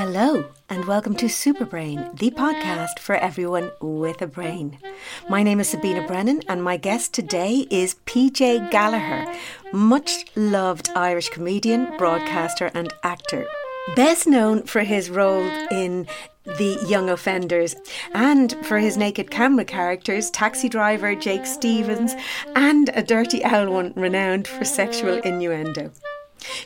Hello, and welcome to Superbrain, the podcast for everyone with a brain. My name is Sabina Brennan, and my guest today is PJ Gallagher, much loved Irish comedian, broadcaster, and actor. Best known for his role in The Young Offenders and for his naked camera characters, Taxi Driver, Jake Stevens, and a Dirty Owl one renowned for sexual innuendo.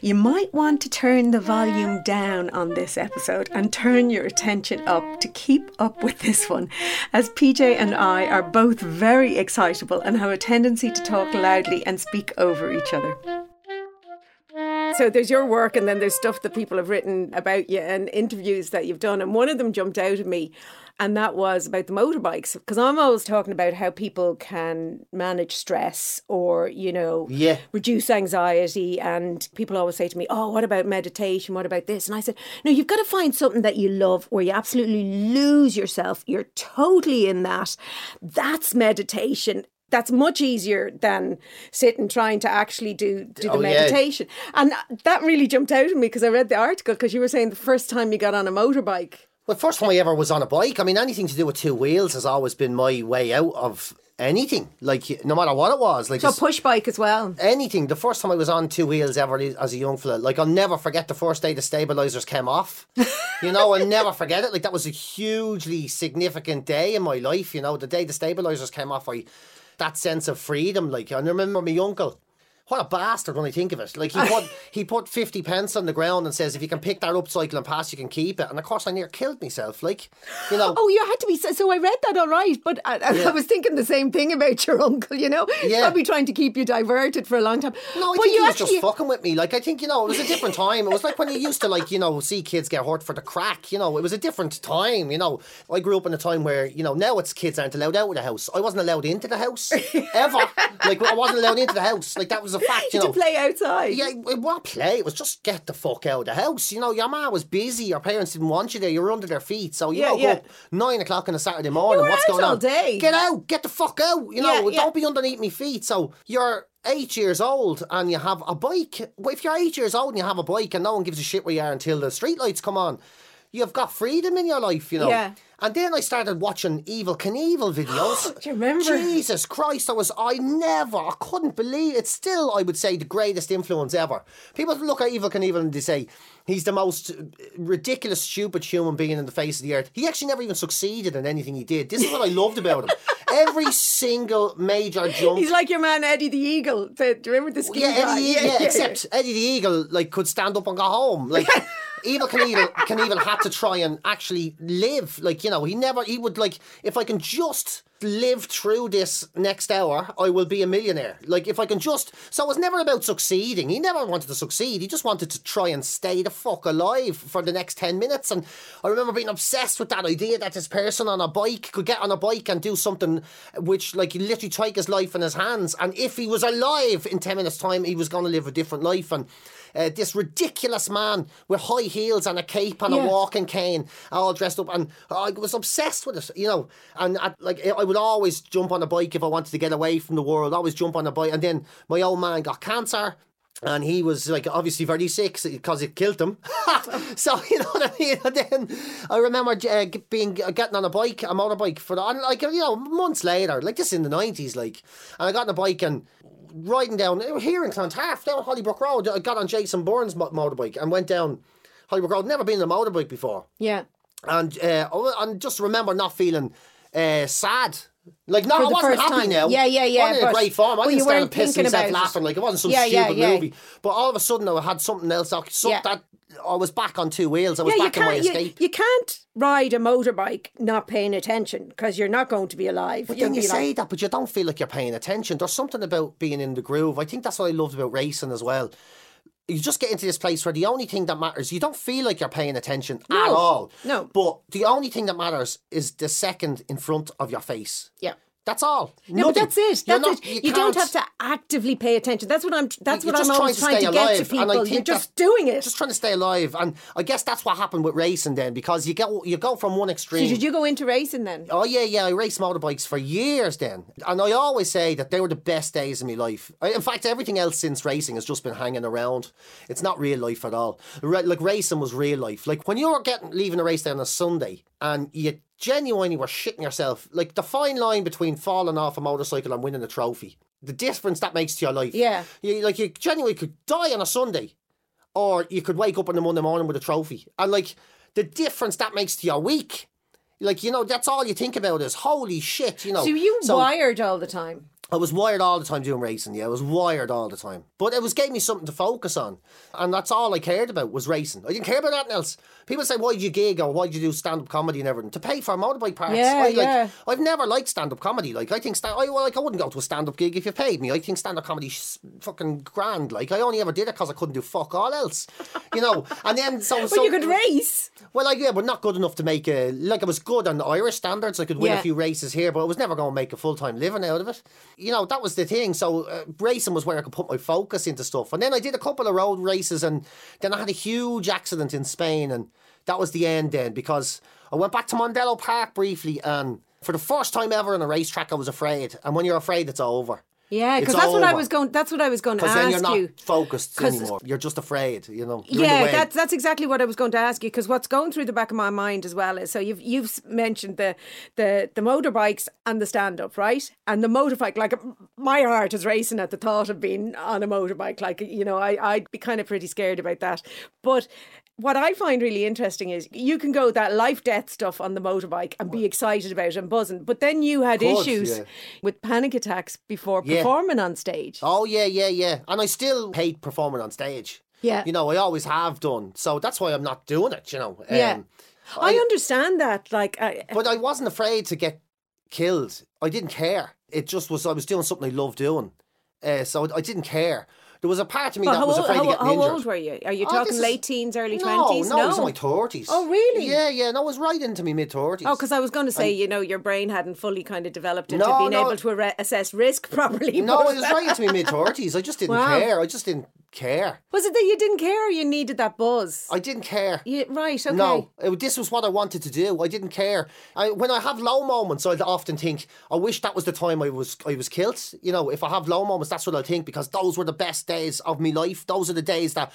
You might want to turn the volume down on this episode and turn your attention up to keep up with this one, as PJ and I are both very excitable and have a tendency to talk loudly and speak over each other. So there's your work, and then there's stuff that people have written about you and interviews that you've done. And one of them jumped out at me, and that was about the motorbikes. Because I'm always talking about how people can manage stress or, you know, Yeah. reduce anxiety. And people always say to me, Oh, what about meditation? What about this? And I said, No, you've got to find something that you love where you absolutely lose yourself. You're totally in that. That's meditation. That's much easier than sitting trying to actually do, do the Oh, yeah. meditation. And that really jumped out at me because I read the article because you were saying the first time you got on a motorbike. Well, first time I ever was on a bike. I mean, anything to do with two wheels has always been my way out of anything. Like, no matter what it was. Like, So just push bike as well. anything. The first time I was on two wheels ever as a young fella, like, I'll never forget the first day the stabilizers came off. you know, I'll never forget it. Like, that was a hugely significant day in my life. You know, the day the stabilizers came off, I that sense of freedom. Like, I remember my uncle. What a bastard when I think of it. Like he put he put fifty pence on the ground and says if you can pick that up cycle and pass you can keep it. And of course I near killed myself. Like, you know Oh, you had to be. So, so I read that all right, but I, I- I was thinking the same thing about your uncle. You know, Yeah. probably trying to keep you diverted for a long time. No, I but think you he was actually, just fucking with me. Like I think you know, it was a different time. It was like when you used to like you know see kids get hurt for the crack. You know, it was a different time. You know, I grew up in a time where you know now it's kids aren't allowed out of the house. I wasn't allowed into the house ever. like I wasn't allowed into the house. Like that was a fact. You to know. play outside. Yeah, it- what play? It was just get the fuck out of the house. You know, your ma was busy. Your parents didn't want you there. You were under their feet. So you Yeah, know, yeah. nine o'clock on a Saturday morning. What's going all on? day. Get out. Get the fuck out. You know, Yeah, yeah. don't be underneath me feet. So you're eight years old and you have a bike. Well, if you're eight years old and you have a bike and no one gives a shit where you are until the streetlights come on, you've got freedom in your life. You know. Yeah. And then I started watching Evel Knievel videos. Do you remember? Jesus Christ, I was I never I couldn't believe it's still I would say the greatest influence ever. People look at Evel Knievel and they say he's the most ridiculous, stupid human being in the face of the earth. He actually never even succeeded in anything he did. This is what I loved about him. Every single major jump He's like your man Eddie the Eagle. The- Do you remember the ski yeah, guy? Eddie, yeah, except Eddie the Eagle like could stand up and go home. Like Evel Knievel, Knievel had to try and actually live. Like you know, he never. He would like if I can just live through this next hour, I will be a millionaire. Like if I can just. So it was never about succeeding. He never wanted to succeed. He just wanted to try and stay the fuck alive for the next ten minutes. And I remember being obsessed with that idea that this person on a bike could get on a bike and do something which like he literally take his life in his hands. And if he was alive in ten minutes' time, he was going to live a different life. And uh, this ridiculous man with high heels and a cape and Yeah. a walking cane, all dressed up, and I was obsessed with it, you know. And I, like I would always jump on a bike if I wanted to get away from the world. I Always jump on a bike, and then my old man got cancer. And he was like obviously very sick because it killed him. so you know what I mean. And then I remember uh, being getting on a bike, a motorbike for the, and like you know months later, like this in the nineties, like, and I got on a bike and riding down here in Clontarf, down Hollybrook Road. I got on Jason Byrne's mo- motorbike and went down Hollybrook Road. Never been on a motorbike before, Yeah. and uh, and just remember not feeling uh, sad Like, no, I wasn't happy time. now. Yeah, yeah, yeah, I in a great form. I but didn't stand and piss myself about laughing like it wasn't some Yeah, yeah, stupid yeah. movie. But all of a sudden, I had something else. I, Yeah. that, I was back on two wheels. I was Yeah, back in my can't. You, escape. you can't ride a motorbike not paying attention because you're not going to be alive. But You'll then you say like, that, but you don't feel like you're paying attention. There's something about being in the groove. I think that's what I loved about racing as well. You just get into this place where the only thing that matters, you don't feel like you're paying attention at No, all. no. But the only thing that matters is the second in front of your face. yeah. That's all. No, but that's it. That's not- it. You, don't have to actively pay attention. That's what I'm. That's what I'm just always trying trying to to, get alive, to people. You're just doing it. Just trying to stay alive, and I guess that's what happened with racing then, because you go you go from one So extreme. did you go into racing then? Oh yeah, yeah. I raced motorbikes for years then, and I always say that they were the best days of my life. I, in fact, everything else since racing has just been hanging around. It's not real life at all. Like racing was real life. Like when you were getting leaving a race day on a Sunday, and you genuinely were shitting yourself. Like the fine line between falling off a motorcycle and winning a trophy. The difference that makes to your life. Yeah. You, like you genuinely could die on a Sunday, or you could wake up on the Monday morning with a trophy. And like the difference that makes to your week. Like, you know, that's all you think about is holy shit, you know. So you wired all the time. I was wired all the time doing racing, yeah. I was wired all the time. But it was gave me something to focus on. And that's all I cared about was racing. I didn't care about anything else. People say, why did you gig or why did you do stand up comedy and everything? To pay for motorbike parts. Yeah, I, like, yeah. I've never liked stand up comedy. Like I think sta- I well, like I wouldn't go to a stand up gig if you paid me. I think stand up comedy fucking grand. Like I only ever did it because I couldn't do fuck all else. You know. And then so But so you could race. well, like yeah, but not good enough to make a like. I was good on the Irish standards. I could win Yeah. a few races here, but I was never going to make a full time living out of it. You know, that was the thing. So uh, racing was where I could put my focus into stuff. And then I did a couple of road races, and then I had a huge accident in Spain, and that was the end. Then because I went back to Mondello Park briefly, and for the first time ever on a racetrack, I was afraid. And when you're afraid, it's over. Yeah, because that's what I was going. That's what I was going to Because then you're ask not you. focused anymore. You're just afraid. You know. You're Yeah, that's that's exactly what I was going to ask you because what's going through the back of my mind as well is so you've you've mentioned the the the motorbikes and the stand up right and the motorbike like my heart is racing at the thought of being on a motorbike like you know I I'd be kind of pretty scared about that but what I find really interesting is you can go that life death stuff on the motorbike and be excited about it and buzzing but then you had Could, issues yeah. with panic attacks before Yeah. performing on stage Oh yeah, yeah, yeah. And I still hate performing on stage. Yeah. You know, I always have done. So that's why I'm not doing it, you know. Yeah. Um, I, understand that like I, but I wasn't afraid to get killed. I didn't care. It just was I was doing something I loved doing. Uh, so I didn't care. There was a part of me But that how, was old, afraid how, of getting how injured. old were you? Are you Oh, talking this is- late teens, early no, twenties? No, I was in my thirties. Oh, really? Yeah, yeah. No, I was right into my mid thirties. Oh, because I was going to say, you know, your brain hadn't fully kind of developed into No, being no. able to arre- assess risk properly. no, but- I was right into my mid thirties. I just didn't Wow. care. I just didn't care. Was it that you didn't care? or You needed that buzz. I didn't care. You, right? Okay. No, it- this was what I wanted to do. I didn't care. I, when I have low moments, I often think, I wish that was the time I was I was killed. You know, if I have low moments, that's what I think because those were the best days of my life. Those are the days that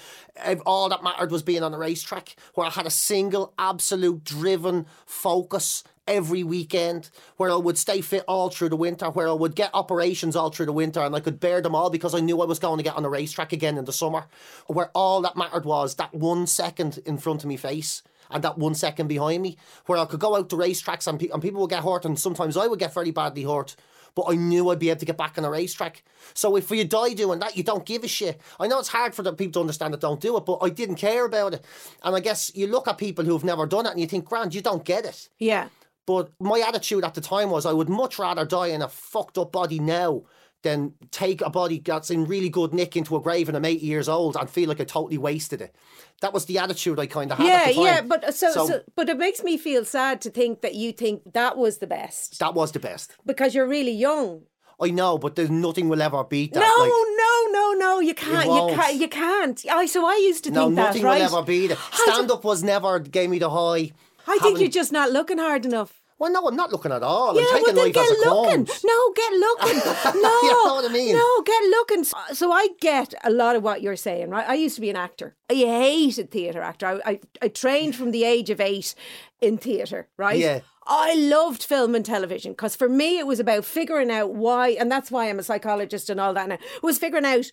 all that mattered was being on a racetrack, where I had a single, absolute, driven focus every weekend, where I would stay fit all through the winter, where I would get operations all through the winter, and I could bear them all because I knew I was going to get on a racetrack again in the summer, where all that mattered was that one second in front of me face and that one second behind me, where I could go out to racetracks and, pe- and people would get hurt, and sometimes I would get very badly hurt. But I knew I'd be able to get back on a racetrack. So if you die doing that, you don't give a shit. I know it's hard for the people to understand that don't do it, but I didn't care about it. And I guess you look at people who've never done it and you think, Grant, you don't get it. Yeah. But my attitude at the time was I would much rather die in a fucked up body now than take a body that's in really good nick into a grave and I'm 80 years old and feel like I totally wasted it. That was the attitude I kind of had Yeah, at the time. yeah, but uh, so, so, but it makes me feel sad to think that you think that was the best that was the best. because you're really young. I know, but there's nothing will ever beat that. No, like, no, no, no, you can't, you can't, you can't. I so I used to no, think that, nothing right? will ever beat it. Stand up was never gave me the high. I think you're just not looking hard enough. Well, no, I'm not looking at all. Yeah, I'm well taking then life get as looking. comes. No, get looking. No, You know what I mean? No, get looking. So- So I get a lot of what you're saying, right? I used to be an actor. I hated theatre actor. I, I, I trained from the age of eight in theatre, right? Yeah. I loved film and television because for me it was about figuring out why, and that's why I'm a psychologist and all that now, was figuring out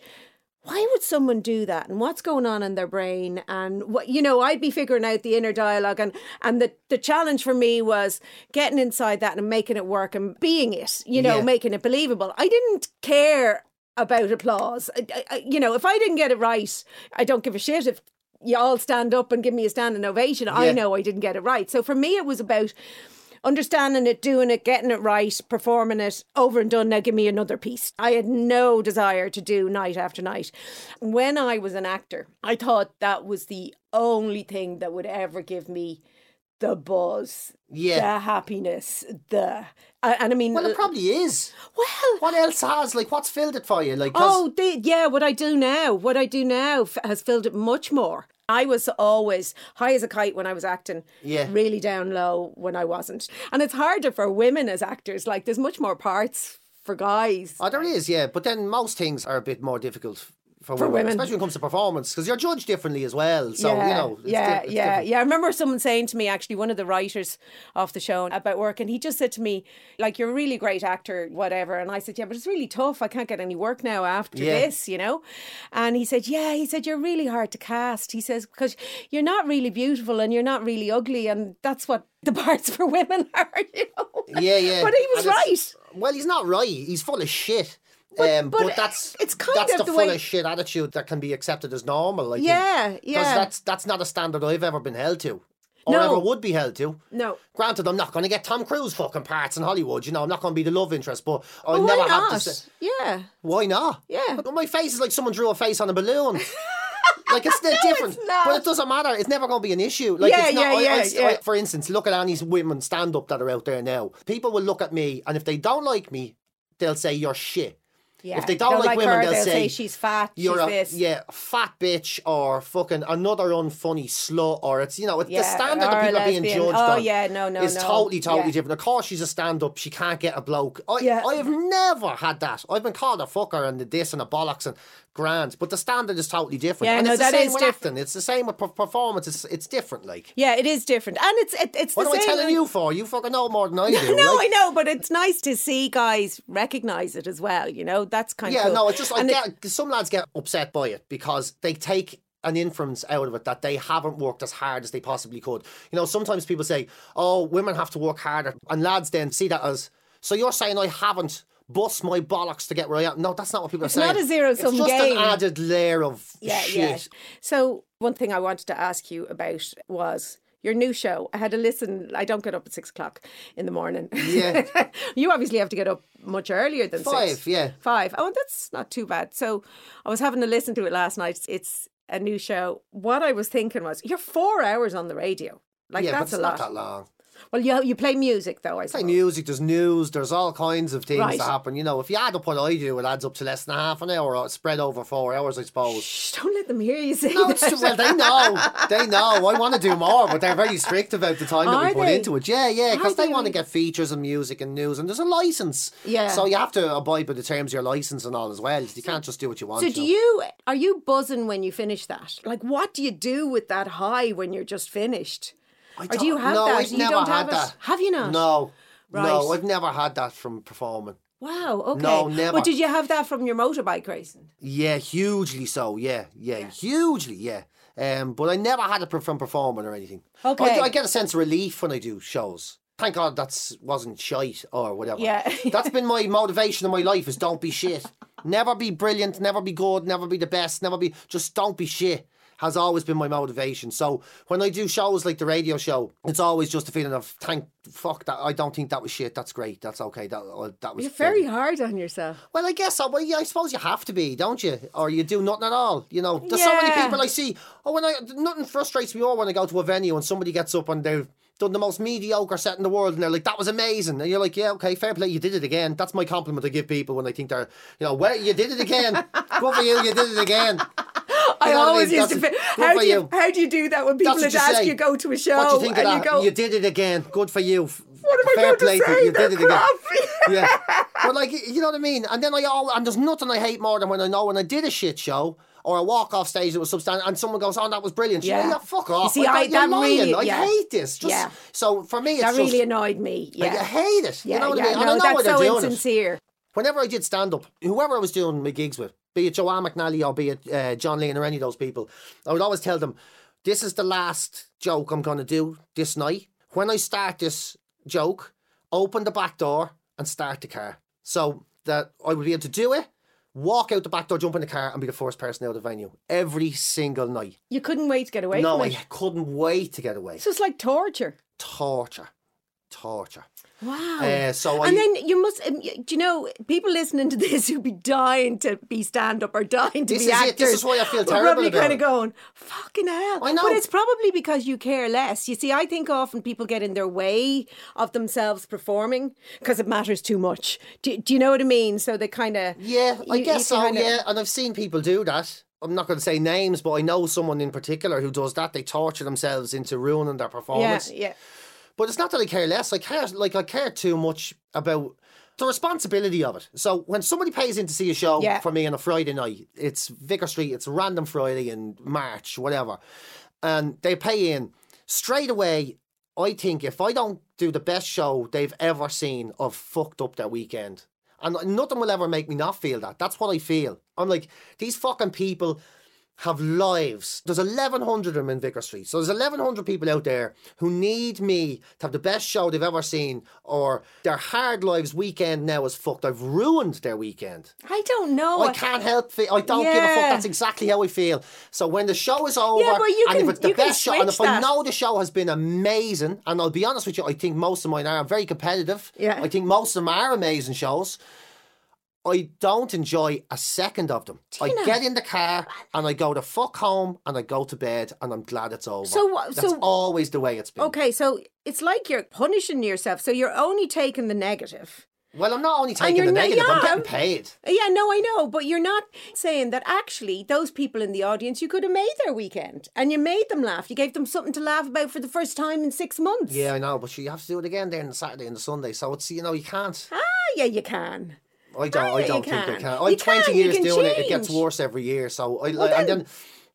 why would someone do that? And what's going on in their brain? And what you know i'd be figuring out the inner dialogue. And and the the challenge for me was getting inside that and making it work and being it you know Yeah. making it believable. I didn't care about applause. I, I- you know if i didn't get it right i don't give a shit if you all stand up and give me a standing ovation. I know i didn't get it right. So for me it was about understanding it, doing it, getting it right, performing it, over and done. Now give me another piece. I had no desire to do night after night. When I was an actor, I thought that was the only thing that would ever give me the buzz, Yeah. the happiness, the uh, and I mean, Well, it probably is. well, What else has like what's filled it for you? Like Oh, the, yeah, what I do now, what I do now f- has filled it much more. I was always high as a kite when I was acting, Yeah. really down low when I wasn't. And it's harder for women as actors. Like, there's much more parts for guys. Oh, there is, yeah. But then most things are a bit more difficult for, women, women. especially when it comes to performance, because you're judged differently as well. So yeah, you know, yeah, di- yeah, different. yeah. I remember someone saying to me, actually, one of the writers off the show about work, and he just said to me, like, "You're a really great actor, whatever." And I said, "Yeah, but it's really tough. I can't get any work now after Yeah. this, you know." And he said, "Yeah," he said, "You're really hard to cast." He says because you're not really beautiful and you're not really ugly, and that's what the parts for women are, you know. Yeah, yeah. But he was right. Well, he's not right. He's full of shit. Um, but but that's it's kind that's of the, the full way- of shit attitude that can be accepted as normal. I Yeah, think. yeah. that's that's not a standard I've ever been held to, or No. ever would be held to. No. Granted, I'm not going to get Tom Cruise fucking parts in Hollywood. You know, I'm not going to be the love interest, but I Well, never have to. Say, Yeah. why not? Yeah. But my face is like someone drew a face on a balloon. like it's not different, not. but it doesn't matter. It's never going to be an issue. Like Yeah, it's not. yeah, I- I- yeah, I- yeah. for instance, look at any women stand up that are out there now. People will look at me, and if they don't like me, they'll say you're shit. Yeah. If they don't like women, her, they'll they'll say, say she's fat, You're she's a this. yeah fat bitch or fucking another unfunny slut or it's you know it's the standard that people are being judged Oh, yeah, no, no, is no. totally totally Yeah. different. Of course, she's a stand up. She can't get a bloke. I Yeah. I have never had that. I've been called a fucker and the this and a bollocks and grand, but the standard is totally different. Yeah, and no, it's the that same is with different. acting. It's the same with performance. It's it's different. Like Yeah, it is different, and it's it, it's what the am I same. telling you for? You fucking know more than I do. no, like. I know, but it's nice to see guys recognize it as well. You know, that's kind Yeah, of cool. no, it's just I And it- get some lads get upset by it because they take an inference out of it that they haven't worked as hard as they possibly could. You know, sometimes people say, "Oh, women have to work harder," and lads then see that as so. You're saying I haven't bust my bollocks to get where I am? No, that's not what people It's are saying. It's not a zero-sum game. It's just game. an added layer of yeah, shit. yeah. So one thing I wanted to ask you about was. Your new show. I had to listen. I don't get up at six o'clock in the morning. Yeah. you obviously have to get up much earlier than Five, six. yeah. Five. Oh, that's not too bad. So I was having to listen to it last night. It's a new show. What I was thinking was, you're four hours on the radio. Like yeah, that's a not lot. that long. Well, you you play music though. I Play music, there's news, there's all kinds of things Right. that happen. You know, if you add up what I do, it adds up to less than half an hour, or it's spread over four hours, I suppose. Shh, don't let them hear you say No, that. it's well, they know. They know. I want to do more, but they're very strict about the time that we put they? into it. Yeah, yeah, because Are they they want to really? get features and music and news, and there's a license. Yeah. So you have to abide by the terms of your license and all as well. You can't just do what you want. So do know. you are you buzzing when you finish that? Like what do you do with that high when you're just finished? I or do you have no, that? I've you never don't had have that. it. Have you not? No. No, I've never had that from performing. Wow, okay. No, never. But did you have that from your motorbike racing? Yeah, hugely so. Yeah, yeah, hugely. Yeah. Um, but I never had it from performing or anything. Okay. I, I get a sense of relief when I do shows. Thank God that's wasn't shite or whatever. Yeah. that's been my motivation in my life is don't be shit. Never be brilliant, never be good, never be the best, never be just don't be shit. Has always been my motivation. So when I do shows like the radio show, it's always just a feeling of thank fuck that I don't think that was shit. That's great. That's okay. That uh, that was You're very hard on yourself. well, I guess so. Well, yeah, I suppose you have to be, don't you? Or you do nothing at all. You know, there's so many people I see. Oh, when I nothing frustrates me more when I go to a venue and somebody gets up and they've done the most mediocre set in the world and they're like, "That was amazing," and you're like, "Yeah, okay, fair play, you did it again." That's my compliment I give people when I think they're, you know, well, you did it again. Good for you, you did it again. I what I always mean? used to. That's- how do you, you. how do you do that when people would ask say. you go to a show What do you think of and that? you go? You did it again. Good for you. what am I fair going to say? you. You They're did it again. yeah. But like you know what I mean? And then I all and there's nothing I hate more than when I know when I did a shit show or a walk off stage that was substantial and someone goes, Oh, that was brilliant. You Yeah. yeah, fuck off. You see, Like, I- that really- I yeah. hate this. Just Yeah. so for me it's That really just annoyed me. like, Yeah. I hate it. yeah, you know what yeah, I mean? And no, I know that's so doing it. insincere. Whenever I did stand up, whoever I was doing my gigs with, be it Joanne McNally or be it uh, John Lane or any of those people, I would always tell them, this is the last joke I'm going to do this night. When I start this joke, open the back door and start the car. So that I would be able to do it, walk out the back door, jump in the car, and be the first person out of the venue every single night. You couldn't wait to get away no, I it. couldn't wait to get away. So it's like torture. Torture. Torture. Wow. Uh, so I, and then you must, um, do you know, people listening to this who'd be dying to be stand up or dying to This be is it. actors. This is why I feel terrible probably about kind of going, fucking hell. I know. But it's probably because you care less. You see, I think often people get in their way of themselves performing because it matters too much. Do, do you know what I mean? So they kind of. Yeah, I you- guess you so. kinda- Yeah, and I've seen people do that. I'm not going to say names, but I know someone in particular who does that. They torture themselves into ruining their performance. Yeah, performance. yeah. But it's not that I care less. I care like I care too much about the responsibility of it. So when somebody pays in to see a show Yeah. for me on a Friday night, it's Vicar Street, it's a random Friday in March, whatever, and they pay in straight away. I think if I don't do the best show they've ever seen, I've fucked up their weekend. And nothing will ever make me not feel that. That's what I feel. I'm like, these fucking people have lives. There's 1,100 of them in Vicar Street. So there's 1,100 people out there who need me to have the best show they've ever seen, or their hard lives weekend now is fucked. I've ruined their weekend. I don't know. I can't help it. I don't give a fuck. That's exactly how I feel. So when the show is over, but you and can- if it's the best show, and if switch I know the show has been amazing, and I'll be honest with you, I think most of mine are very competitive. Yeah. I think most of them are amazing shows. I don't enjoy a second of them. I get in the car and I go to fuck home and I go to bed and I'm glad it's over. So That's so- always the way it's been. Okay, so it's like you're punishing yourself. So you're only taking the negative. Well, I'm not only taking the not- negative, I'm yeah. getting paid. Yeah, no, I know, but you're not saying that actually those people in the audience you could have made their weekend and you made them laugh. You gave them something to laugh about for the first time in six months. Yeah, I know, but you have to do it again there on the Saturday and the Sunday. So it's you know you can't. Ah, yeah, you can. I don't. I yeah, don't think I can. can. You I'm 20 can, years doing it. It gets worse every year. So I Well, and then- then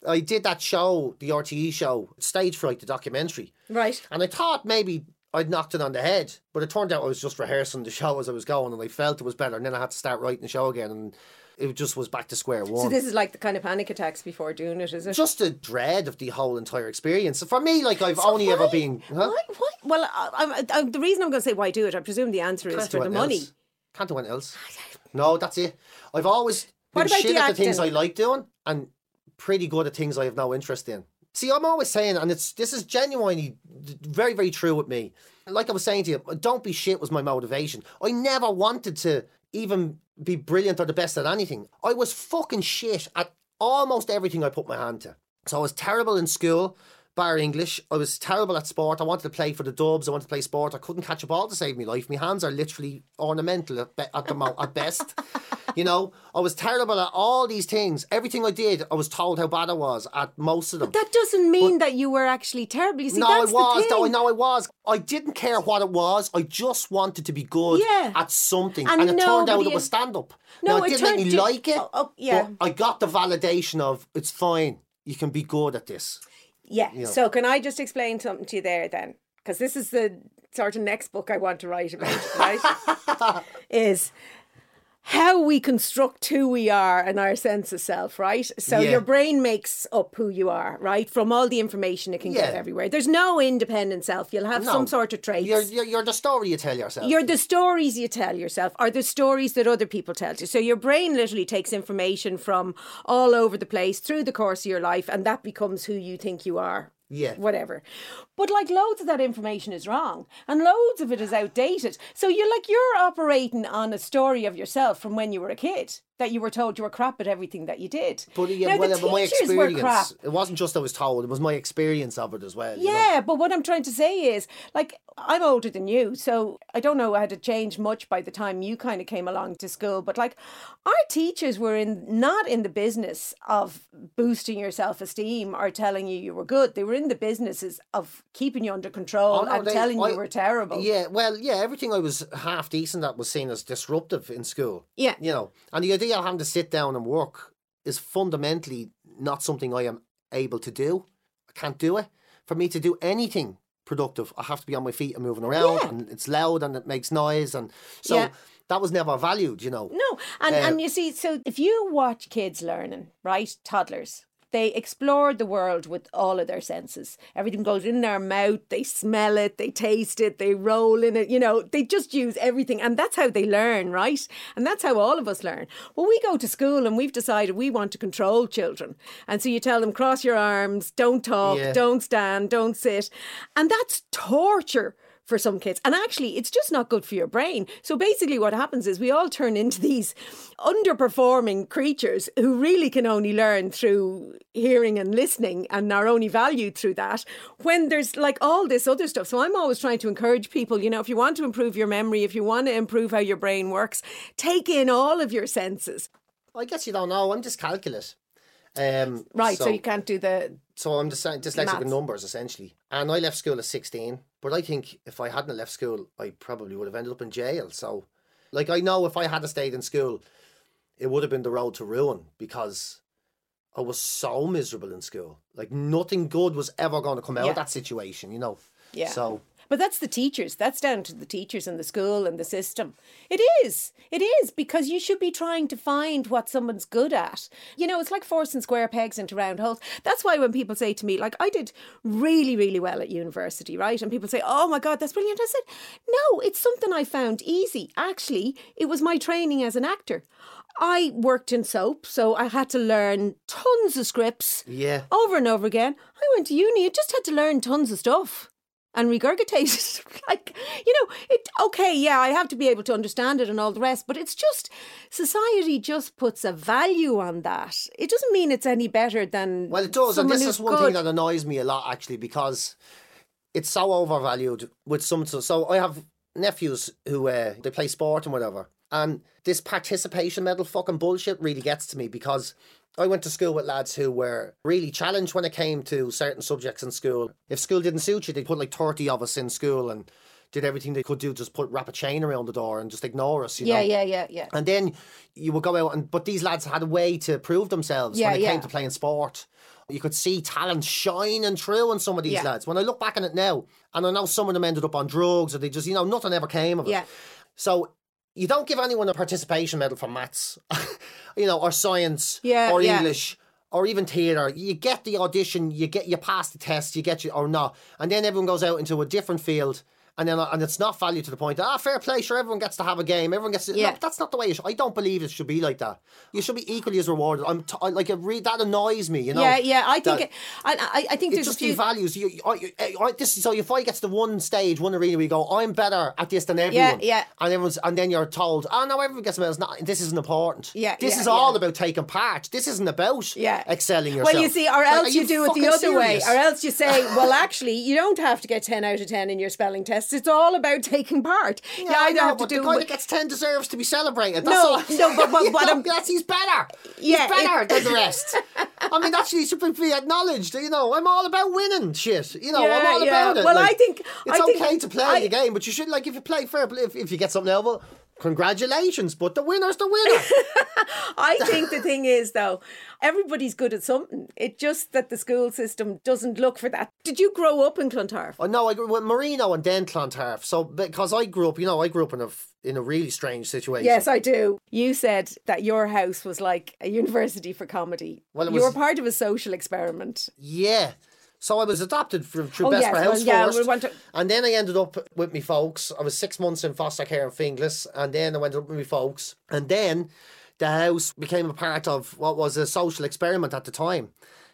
I did that show, the RTE show, Stage Fright, the documentary, Right. and I thought maybe. I'd knocked it on the head, but it turned out I was just rehearsing the show as I was going, and I felt it was better. And then I had to start writing the show again, and it just was back to square one. So this is like the kind of panic attacks before doing it, is it? just the dread of the whole entire experience. For me, like I've only ever been. Huh? Why, why? Well, I, I, I, the reason I'm going to say why do it, I presume the answer is Can't do for the anything money. Can't do anything else. No, that's it. I've always What been shit at the things I like doing and pretty good at things I have no interest in. See, I'm always saying, and it's this is genuinely very, very true with me. Like I was saying to you, don't be shit was my motivation. I never wanted to even be brilliant or the best at anything. I was fucking shit at almost everything I put my hand to. So I was terrible in school, bar English. I was terrible at sport. I wanted to play for the Dubs. I wanted to play sport. I couldn't catch a ball to save my life. My hands are literally ornamental at, be- at the mo- at best. You know, I was terrible at all these things. Everything I did, I was told how bad I was at most of them. That doesn't mean that you were actually terrible. You see, no, I was. the though. I thing. know I was. I didn't care what it was. I just wanted to be good Yeah. at something, And and, it turned out it was stand up. No, now, it it didn't make me to- like it. oh, oh, yeah. but I got the validation of it's fine. You can be good at this. Yeah. So can I just explain something to you there then? Because this is the sort of next book I want to write about, right? is how we construct who we are and our sense of self, right? So Yeah. your brain makes up who you are, right? From all the information it can get everywhere. There's no independent self. You'll have No, some sort of traits. You're, you're, you're the story you tell yourself. You're the stories you tell yourself are the stories that other people tell you. So your brain literally takes information from all over the place through the course of your life and that becomes who you think you are. Yeah. Whatever. But like loads of that information is wrong and loads of it is outdated. So you're like you're operating on a story of yourself from when you were a kid that you were told you were crap at everything that you did. but yeah, now, well, the my teachers were crap. experience. It wasn't just I was told. It was my experience of it as well. you know? Yeah, but what I'm trying to say is, like, I'm older than you, so I don't know how to change much by the time you kind of came along to school. But like, our teachers were in not in the business of boosting your self esteem or telling you you were good. They were in the businesses of keeping you under control Oh, no, and they- telling I- you were terrible. Yeah, well, yeah, everything I was half decent at was seen as disruptive in school. Yeah. You know, and the idea of having to sit down and work is fundamentally not something I am able to do. I can't do it. For me to do anything productive, I have to be on my feet and moving around, Yeah. and it's loud and it makes noise. And so Yeah. that was never valued, you know. No, and Uh, and you see, so if you watch kids learning, right, toddlers, they explore the world with all of their senses. Everything goes in their mouth. They smell it, they taste it, they roll in it. You know, they just use everything, and that's how they learn, right? And that's how all of us learn. Well, we go to school and we've decided we want to control children, and so you tell them cross your arms, don't talk, Yeah. don't stand, don't sit, and that's torture for some kids. And actually, it's just not good for your brain. So basically, what happens is we all turn into these underperforming creatures who really can only learn through hearing and listening and are only valued through that when there's like all this other stuff. So I'm always trying to encourage people, you know, if you want to improve your memory, if you want to improve how your brain works, take in all of your senses. I guess you don't know. I'm dyscalculate. Um, Right. So, you can't do the. So I'm just dyslexic Maths. with numbers essentially, and I left school at sixteen. But I think if I hadn't left school, I probably would have ended up in jail. So, like I know if I had stayed in school, it would have been the road to ruin because I was so miserable in school. Like nothing good was ever going to come out Yeah. of that situation, you know. Yeah. So But that's the teachers. That's down to the teachers and the school and the system. It is. It is because you should be trying to find what someone's good at. You know, it's like forcing square pegs into round holes. That's why when people say to me, like, I did really, really well at university, right? And people say, oh my God, that's brilliant. I said, no, it's something I found easy. Actually, it was my training as an actor. I worked in soap, so I had to learn tons of scripts yeah, over and over again. I went to uni, I just had to learn tons of stuff and regurgitate it. like, you know, it okay, yeah, I have to be able to understand it and all the rest, but it's just society just puts a value on that. It doesn't mean it's any better than well it does, and this is one good. thing that annoys me a lot actually because it's so overvalued with some. So I have nephews who uh, they play sport and whatever, and this participation medal fucking bullshit really gets to me because. I went to school with lads who were really challenged when it came to certain subjects in school. If school didn't suit you, they put like 30 of us in school and did everything they could do, just put wrap a chain around the door and just ignore us, you Yeah, know. yeah, yeah, yeah. And then you would go out and but these lads had a way to prove themselves Yeah, when it yeah. came to playing sport. You could see talent shining through on some of these Yeah. lads. When I look back on it now, and I know some of them ended up on drugs or they just, you know, nothing ever came of it. Yeah. So you don't give anyone a participation medal for maths, you know, or science, Yeah, or yeah. English, or even theatre. You get the audition, you get you pass the test, you get you or not, and then everyone goes out into a different field. And then, and it's not valued to the point that, ah, fair play, sure, everyone gets to have a game, everyone gets to. Yeah. No, that's not the way it should. I don't believe it should be like that. You should be equally as rewarded. I'm t- I, like, it re- that annoys me, you know? yeah, yeah. I think that- it, I, I, think there's a just few. devalues you. you- I, I, I, this, so if I get to the one stage, one arena, where you go, I'm better at this than everyone. yeah. yeah. And everyone's, and then you're told, oh no, everyone gets a medal. It's not. This isn't important. Yeah, This yeah, is all about taking part. This isn't about Yeah. excelling yourself. Well, you see, or else are you, do it the other way, or else you say, well, actually, you don't have to get 10 out of 10 in your spelling It's all about taking part. Yeah, I know, don't have to do the guy that gets ten deserves to be celebrated. That's No, all. no, but- but- but know, that's he's better. Yeah, he's better it- than the rest. I mean, that's he should be acknowledged. You know, I'm all about winning shit. You know, I'm all yeah. about it. Well, like, I think- it's I think okay to play I- the game, but you should like if you play fair play. If, if you get something out, well, congratulations. But the winner's the winner. I think the thing is, though, everybody's good at something. It's just that the school system doesn't look for that. Did you grow up in Clontarf? oh no, I grew with Marino and then Clontarf. So because I grew up, you know, I grew up in a in a really strange situation. Yes, I do. You said that your house was like a university for comedy. Well, it you were part of a social experiment. Yeah. So I was adopted from through Oh, Best yes, for well, House yeah, first, we went to- and then I ended up with me folks. I was six months in foster care in Finglas, and then I went up with me folks, and then the house became a part of what was a social experiment at the time.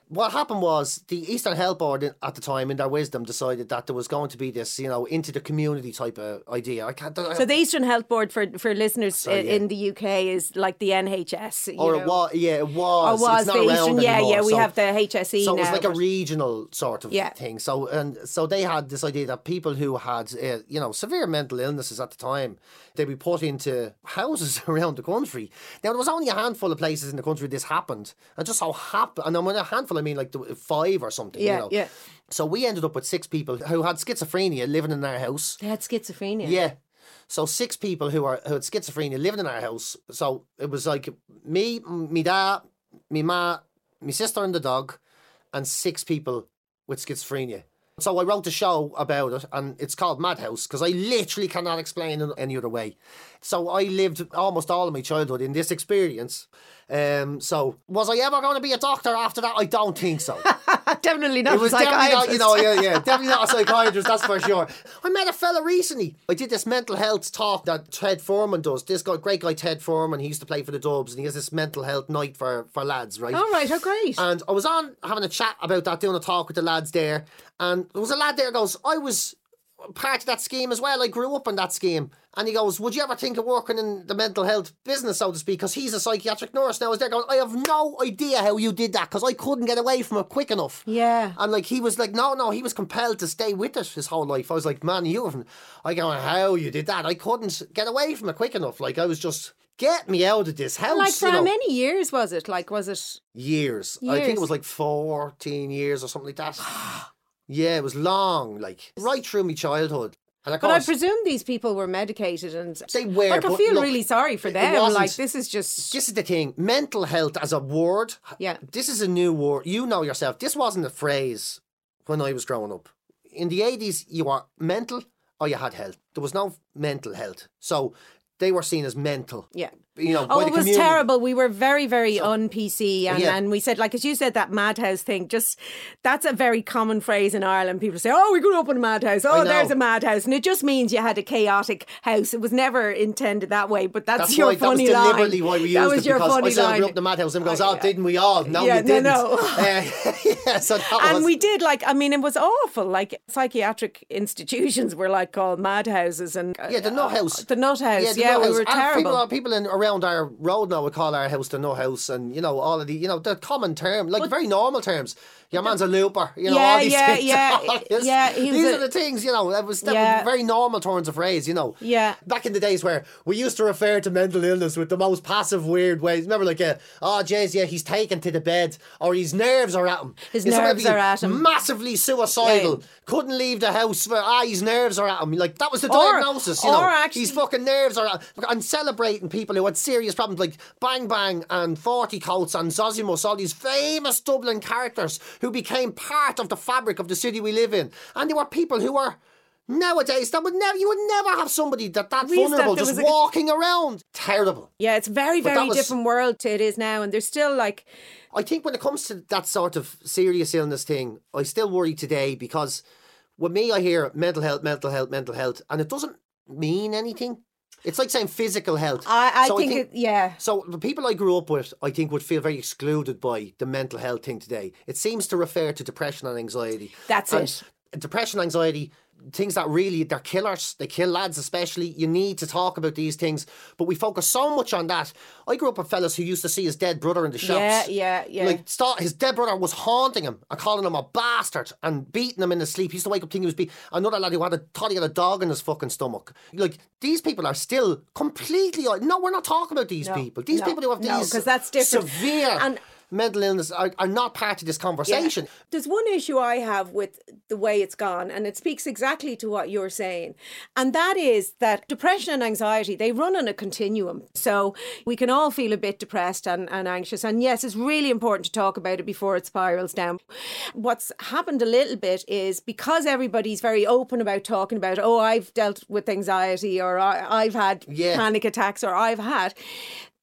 What happened was the Eastern Health Board at the time, in their wisdom, decided that there was going to be this, you know, into the community type of idea. I can't. So the Eastern Health Board for for listeners i- yeah. in the UK is like the NHS. You or know. it was, yeah, it Or was. was it's not the Eastern? Yeah, anymore, yeah. We so- have the HSE so it was now. like a regional sort of Yeah. thing. So and so they had this idea that people who had uh, you know severe mental illnesses at the time they'd be put into houses around the country. Now there was only a handful of places in the country this happened, and just so happened. And when a handful, I mean like the- uh, five or something. Yeah, you know? yeah. So we ended up with six people who had schizophrenia living in our house. They had schizophrenia. Yeah. So six people who are who had schizophrenia living in our house. So it was like me, me dad, me ma, my sister and the dog, and six people with schizophrenia. So I wrote a show about it, and it's called Madhouse because I literally cannot explain it any other way. So I lived almost all of my childhood in this experience. Um, so was I ever going to be a doctor after that? I don't think so. definitely not It was a definitely not, you know, yeah, yeah, definitely not a psychiatrist, that's for sure. I met a fella recently. I did this mental health talk that Ted Foreman does. This guy, great guy, Ted Foreman, he used to play for the Dubs, and he has this mental health night for, for lads, right? All right, oh great. And I was on having a chat about that, doing a talk with the lads there, and there was a lad there goes, I was part of that scheme as well. I grew up in that scheme. And he goes, Would you ever think of working in the mental health business, so to speak? Because he's a psychiatric nurse now. I was there going, I have no idea how you did that because I couldn't get away from it quick enough. Yeah. And like he was like, No, no, he was compelled to stay with it his whole life. I was like, Man, you haven't. I go, How you did that? I couldn't get away from it quick enough. Like I was just. Get me out of this house. like for you how many years was it? Like was it? years. years? I think it was like 14 years or something like that. yeah, it was long, like right through my childhood. And of But I presume these people were medicated and They were, Like I feel look, really sorry for them. Like this is just this is the thing mental health as a word. Yeah. This is a new word. You know yourself. This wasn't a phrase when I was growing up. In the 80s, you were mental or you had health. There was no mental health. So they were seen as mental. yeah. You know, Oh, it was community. terrible. We were very, very un PC, and, Yeah. and we said, like as you said, that madhouse thing. Just that's a very common phrase in Ireland. People say, "Oh, we grew up in a madhouse. Oh, there's a madhouse," and it just means you had a chaotic house. It was never intended that way, but that's, That's your why that was funny line. deliberately why we used that was it your because funny I said I grew up in the madhouse and goes, Oh, yeah. didn't we all? No, Yeah, no, didn't. no. Uh, yeah, so that and was, we did like I mean it was awful like psychiatric institutions were like called madhouses and uh, Yeah, the nut house. the nut house the yeah, nut we house. were And terrible People, people in, around our road now we call our house the no house, and you know all of the, you know, the common term, like very normal terms. Your man's a looper, you know. Yeah, all these yeah, things, yeah, yeah, These a- are the things, you know. It was that Yeah. was very normal turns of phrase, you know. Yeah. Back in the days where we used to refer to mental illness with the most passive, weird ways. Remember, like, uh, oh, jeez, yeah, he's taken to the bed, or his nerves are at him. His It's nerves are at him. Massively suicidal. Yeah. Couldn't leave the house. For, ah, his nerves are at him. Like that was the Or- diagnosis. You know, actually- his fucking nerves are. At, and celebrating people who had serious problems like Bang Bang and Forty Coats and Zosimus, all these famous Dublin characters who became part of the fabric of the city we live in, and there were people who were. Nowadays, that would never you would never have somebody that that We used to have- vulnerable there just was a- walking around. Terrible. yeah it's very But very was- different world to it is now and there's still like I think when it comes to that sort of serious illness thing, I still worry today because with me, I hear mental health, mental health, mental health, and it doesn't mean anything. It's like saying physical health. I, I So think, it yeah So the people I grew up with, I think, would feel very excluded by the mental health thing today. It seems to refer to depression and anxiety. That's And it. Depression, anxiety, things that really they're killers. They kill lads, especially. You need to talk about these things, but we focus so much on that. I grew up with fellas who used to see his dead brother in the shops. Yeah, yeah, yeah. Like start, his dead brother was haunting him and calling him a bastard and beating him in his sleep. He used to wake up thinking he was beat. Another lad who had a thought he had a dog in his fucking stomach. Like these people are still completely. No, we're not talking about these No, people. These no, people who have these no, that's different. severe And- mental illness are, are not part of this conversation. There's one issue I have with the way it's gone, and it speaks exactly to what you're saying. And that is that depression and anxiety, they run on a continuum. So we can all feel a bit depressed and, and anxious. And yes, it's really important to talk about it before it spirals down. What's happened a little bit is because everybody's very open about talking about, oh, I've dealt with anxiety or I, I've had Yeah. panic attacks or I've had,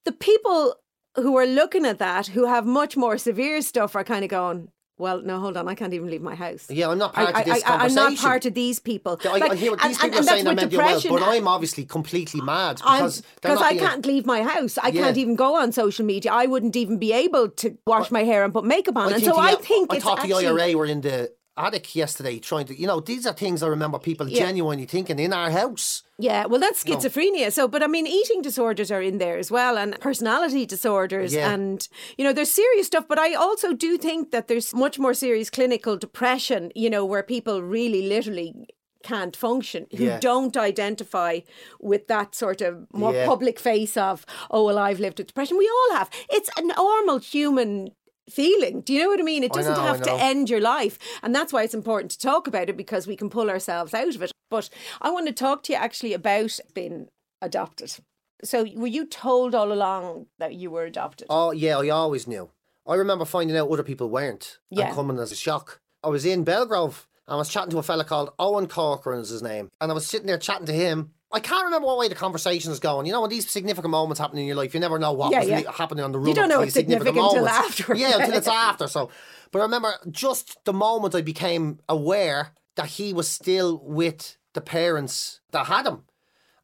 the people who are looking at that, who have much more severe stuff, are kind of going, well, no, hold on, I can't even leave my house. Yeah, I'm not part I, of this I, I, I'm not part of these people. I, I hear what these and- people and are saying with well, depression. but I'm obviously completely mad because because I being- can't leave my house. I Yeah. can't even go on social media. I wouldn't even be able to wash my hair and put makeup on. And so the, I think I it's thought actually, the IRA were in the attic yesterday trying to, you know, these are things I remember people Yeah. genuinely thinking in our house. Yeah, well, that's schizophrenia. So, but I mean, eating disorders are in there as well, and personality disorders, Yeah. and you know, there's serious stuff. But I also do think that there's much more serious clinical depression. You know, where people really, literally can't function who Yeah. don't identify with that sort of more Yeah. public face of oh well i've lived with depression we all have it's a normal human feeling do you know what i mean it doesn't know, have to end your life and that's why it's important to talk about it because we can pull ourselves out of it but i want to talk to you actually about being adopted so were you told all along that you were adopted Oh, yeah, I always knew. I remember finding out other people weren't Yeah. and coming as a shock. I was in Belgrove I was chatting to a fella called Owen Corcoran is his name. And I was sitting there chatting to him. I can't remember what way the conversation is going. You know, when these significant moments happen in your life, you never know what Yeah, was yeah. happening on the run. You don't know it's significant significant moments. after. Yeah, until it's after. So, but I remember just the moment I became aware that he was still with the parents that had him.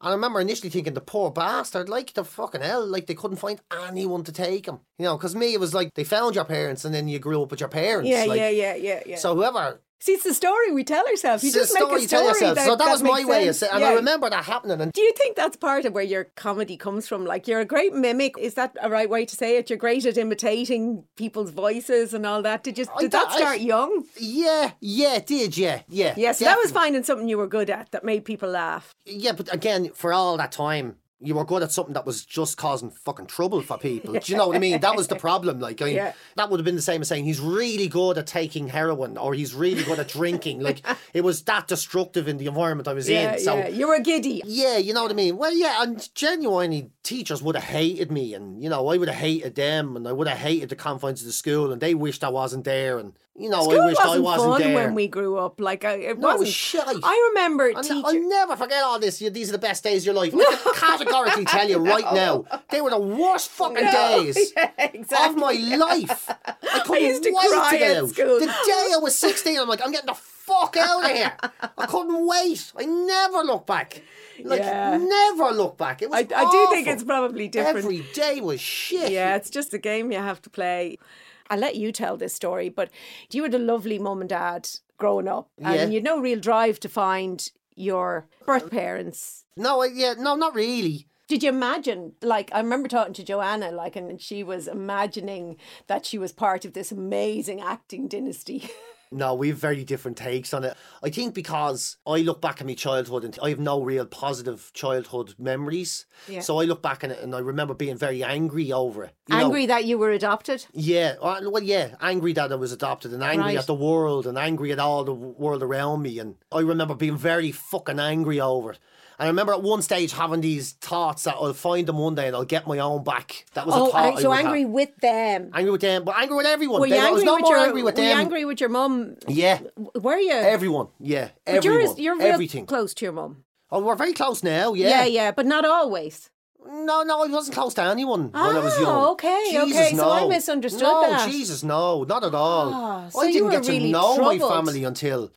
And I remember initially thinking, the poor bastard, like the fucking hell, like they couldn't find anyone to take him. You know, because me, it was like they found your parents and then you grew up with your parents. Yeah, like, yeah, yeah, yeah, yeah. So whoever See, it's the story we tell ourselves. You it's just make story a story. That, so that, was my way of saying, and Yeah. I remember that happening. And Do you think that's part of where your comedy comes from? Like you're a great mimic. Is that a right way to say it? You're great at imitating people's voices and all that. Did you? Did that don't- I- start young? yeah, yeah, it did, yeah, yeah. Yes, that was finding something you were good at that made people laugh. Yeah, but again, for all that time, you were good at something that was just causing fucking trouble for people. Do you know what I mean? That was the problem. Like, I mean, Yeah. that would have been the same as saying he's really good at taking heroin or he's really good at drinking. Like, it was that destructive in the environment I was Yeah, in. So, yeah. You were giddy. Yeah, you know what I mean? Well, yeah, and genuinely, teachers would have hated me, and, you know, I would have hated them, and I would have hated the confines of the school, and they wished I wasn't there, and, you know, School I wished wasn't I wasn't fun there. when we grew up. Like I, it No, it wasn't. was shite. I remember And teacher. I'll never forget all this. These are the best days of your life. I can categorically tell you right now, they were the worst fucking No, days yeah, exactly. of my life. I couldn't used to wait to out. school. The day I was 16, I'm like, I'm getting the fuck out of here. I couldn't wait. I never look back. Like, Yeah. never look back. It was I, I do think it's probably different. Every day was shit. Yeah, it's just a game you have to play. I'll let you tell this story, but you had a lovely mum and dad growing up, and Yeah. you had no real drive to find your birth parents. No, uh, yeah, no, not really. Did you imagine? Like, I remember talking to Joanna, like, and she was imagining that she was part of this amazing acting dynasty. No, we have very different takes on it. I think because I look back at my childhood and I have no real positive childhood memories. Yeah. So I look back on it and I remember being very angry over it. you know. Angry that you were adopted? Yeah, well, yeah, angry that I was adopted and angry Right. at the world and angry at all the world around me. And I remember being very fucking angry over it. I remember at one stage having these thoughts that I'll find them one day and I'll get my own back. That was a Oh, thought. ang- I so angry have. with them. Angry with them, but angry with everyone. Were you They- I was angry with more your? angry with were you angry with your mum? Yeah, Were you? everyone. Yeah, But you're, everyone. you're real everything. close to your mum. Oh, we're very close now. Yeah, yeah, yeah, but not always. No, no, I wasn't close to anyone when I was young. Oh, okay, Jesus, okay, so I misunderstood no, that. Jesus, no, not at all. Ah, so I didn't get to really know my family until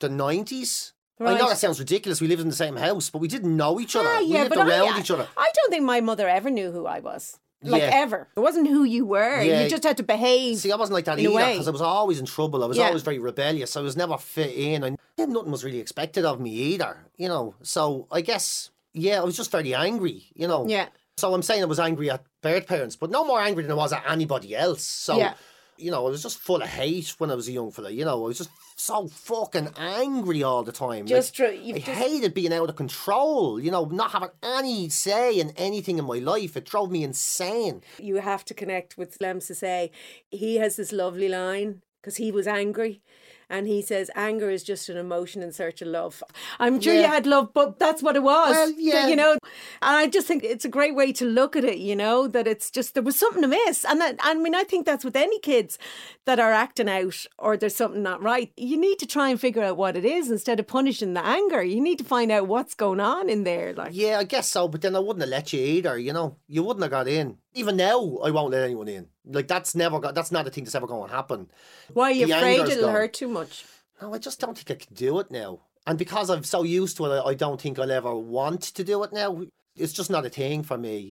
the nineties. I know that sounds ridiculous. We lived in the same house, but we didn't know each other. Ah, we yeah, lived but around I, each other. I don't think my mother ever knew who I was. Like Yeah. ever. It wasn't who you were. Yeah. You just had to behave. See, I wasn't like that either because I was always in trouble. I was Yeah. always very rebellious. I was never fit in. and nothing was really expected of me either. You know, so I guess yeah, I was just very angry. You know. Yeah. So I'm saying I was angry at birth parents, but no more angry than I was at anybody else. So, Yeah. You know, I was just full of hate when I was a young fella. You know, I was just so fucking angry all the time. Just like, I just- hated being out of control. You know, not having any say in anything in my life. It drove me insane. you have to connect with Lem to say he has this lovely line because he was angry. And he says, anger is just an emotion in search of love. I'm sure you had love, but that's what it was. Well, yeah. You know, and I just think it's a great way to look at it, you know, that it's just, there was something amiss. And that, I mean, I think that's with any kids that are acting out or there's something not right. You need to try and figure out what it is instead of punishing the anger. You need to find out what's going on in there. Like, Yeah, I guess so, but then I wouldn't have let you either, you know. You wouldn't have got in. Even now, I won't let anyone in. Like, that's never got, that's not a thing that's ever going to happen. why are you The afraid it'll gone. hurt too much? No, I just don't think I can do it now. And because I'm so used to it, I don't think I'll ever want to do it now. It's just not a thing for me.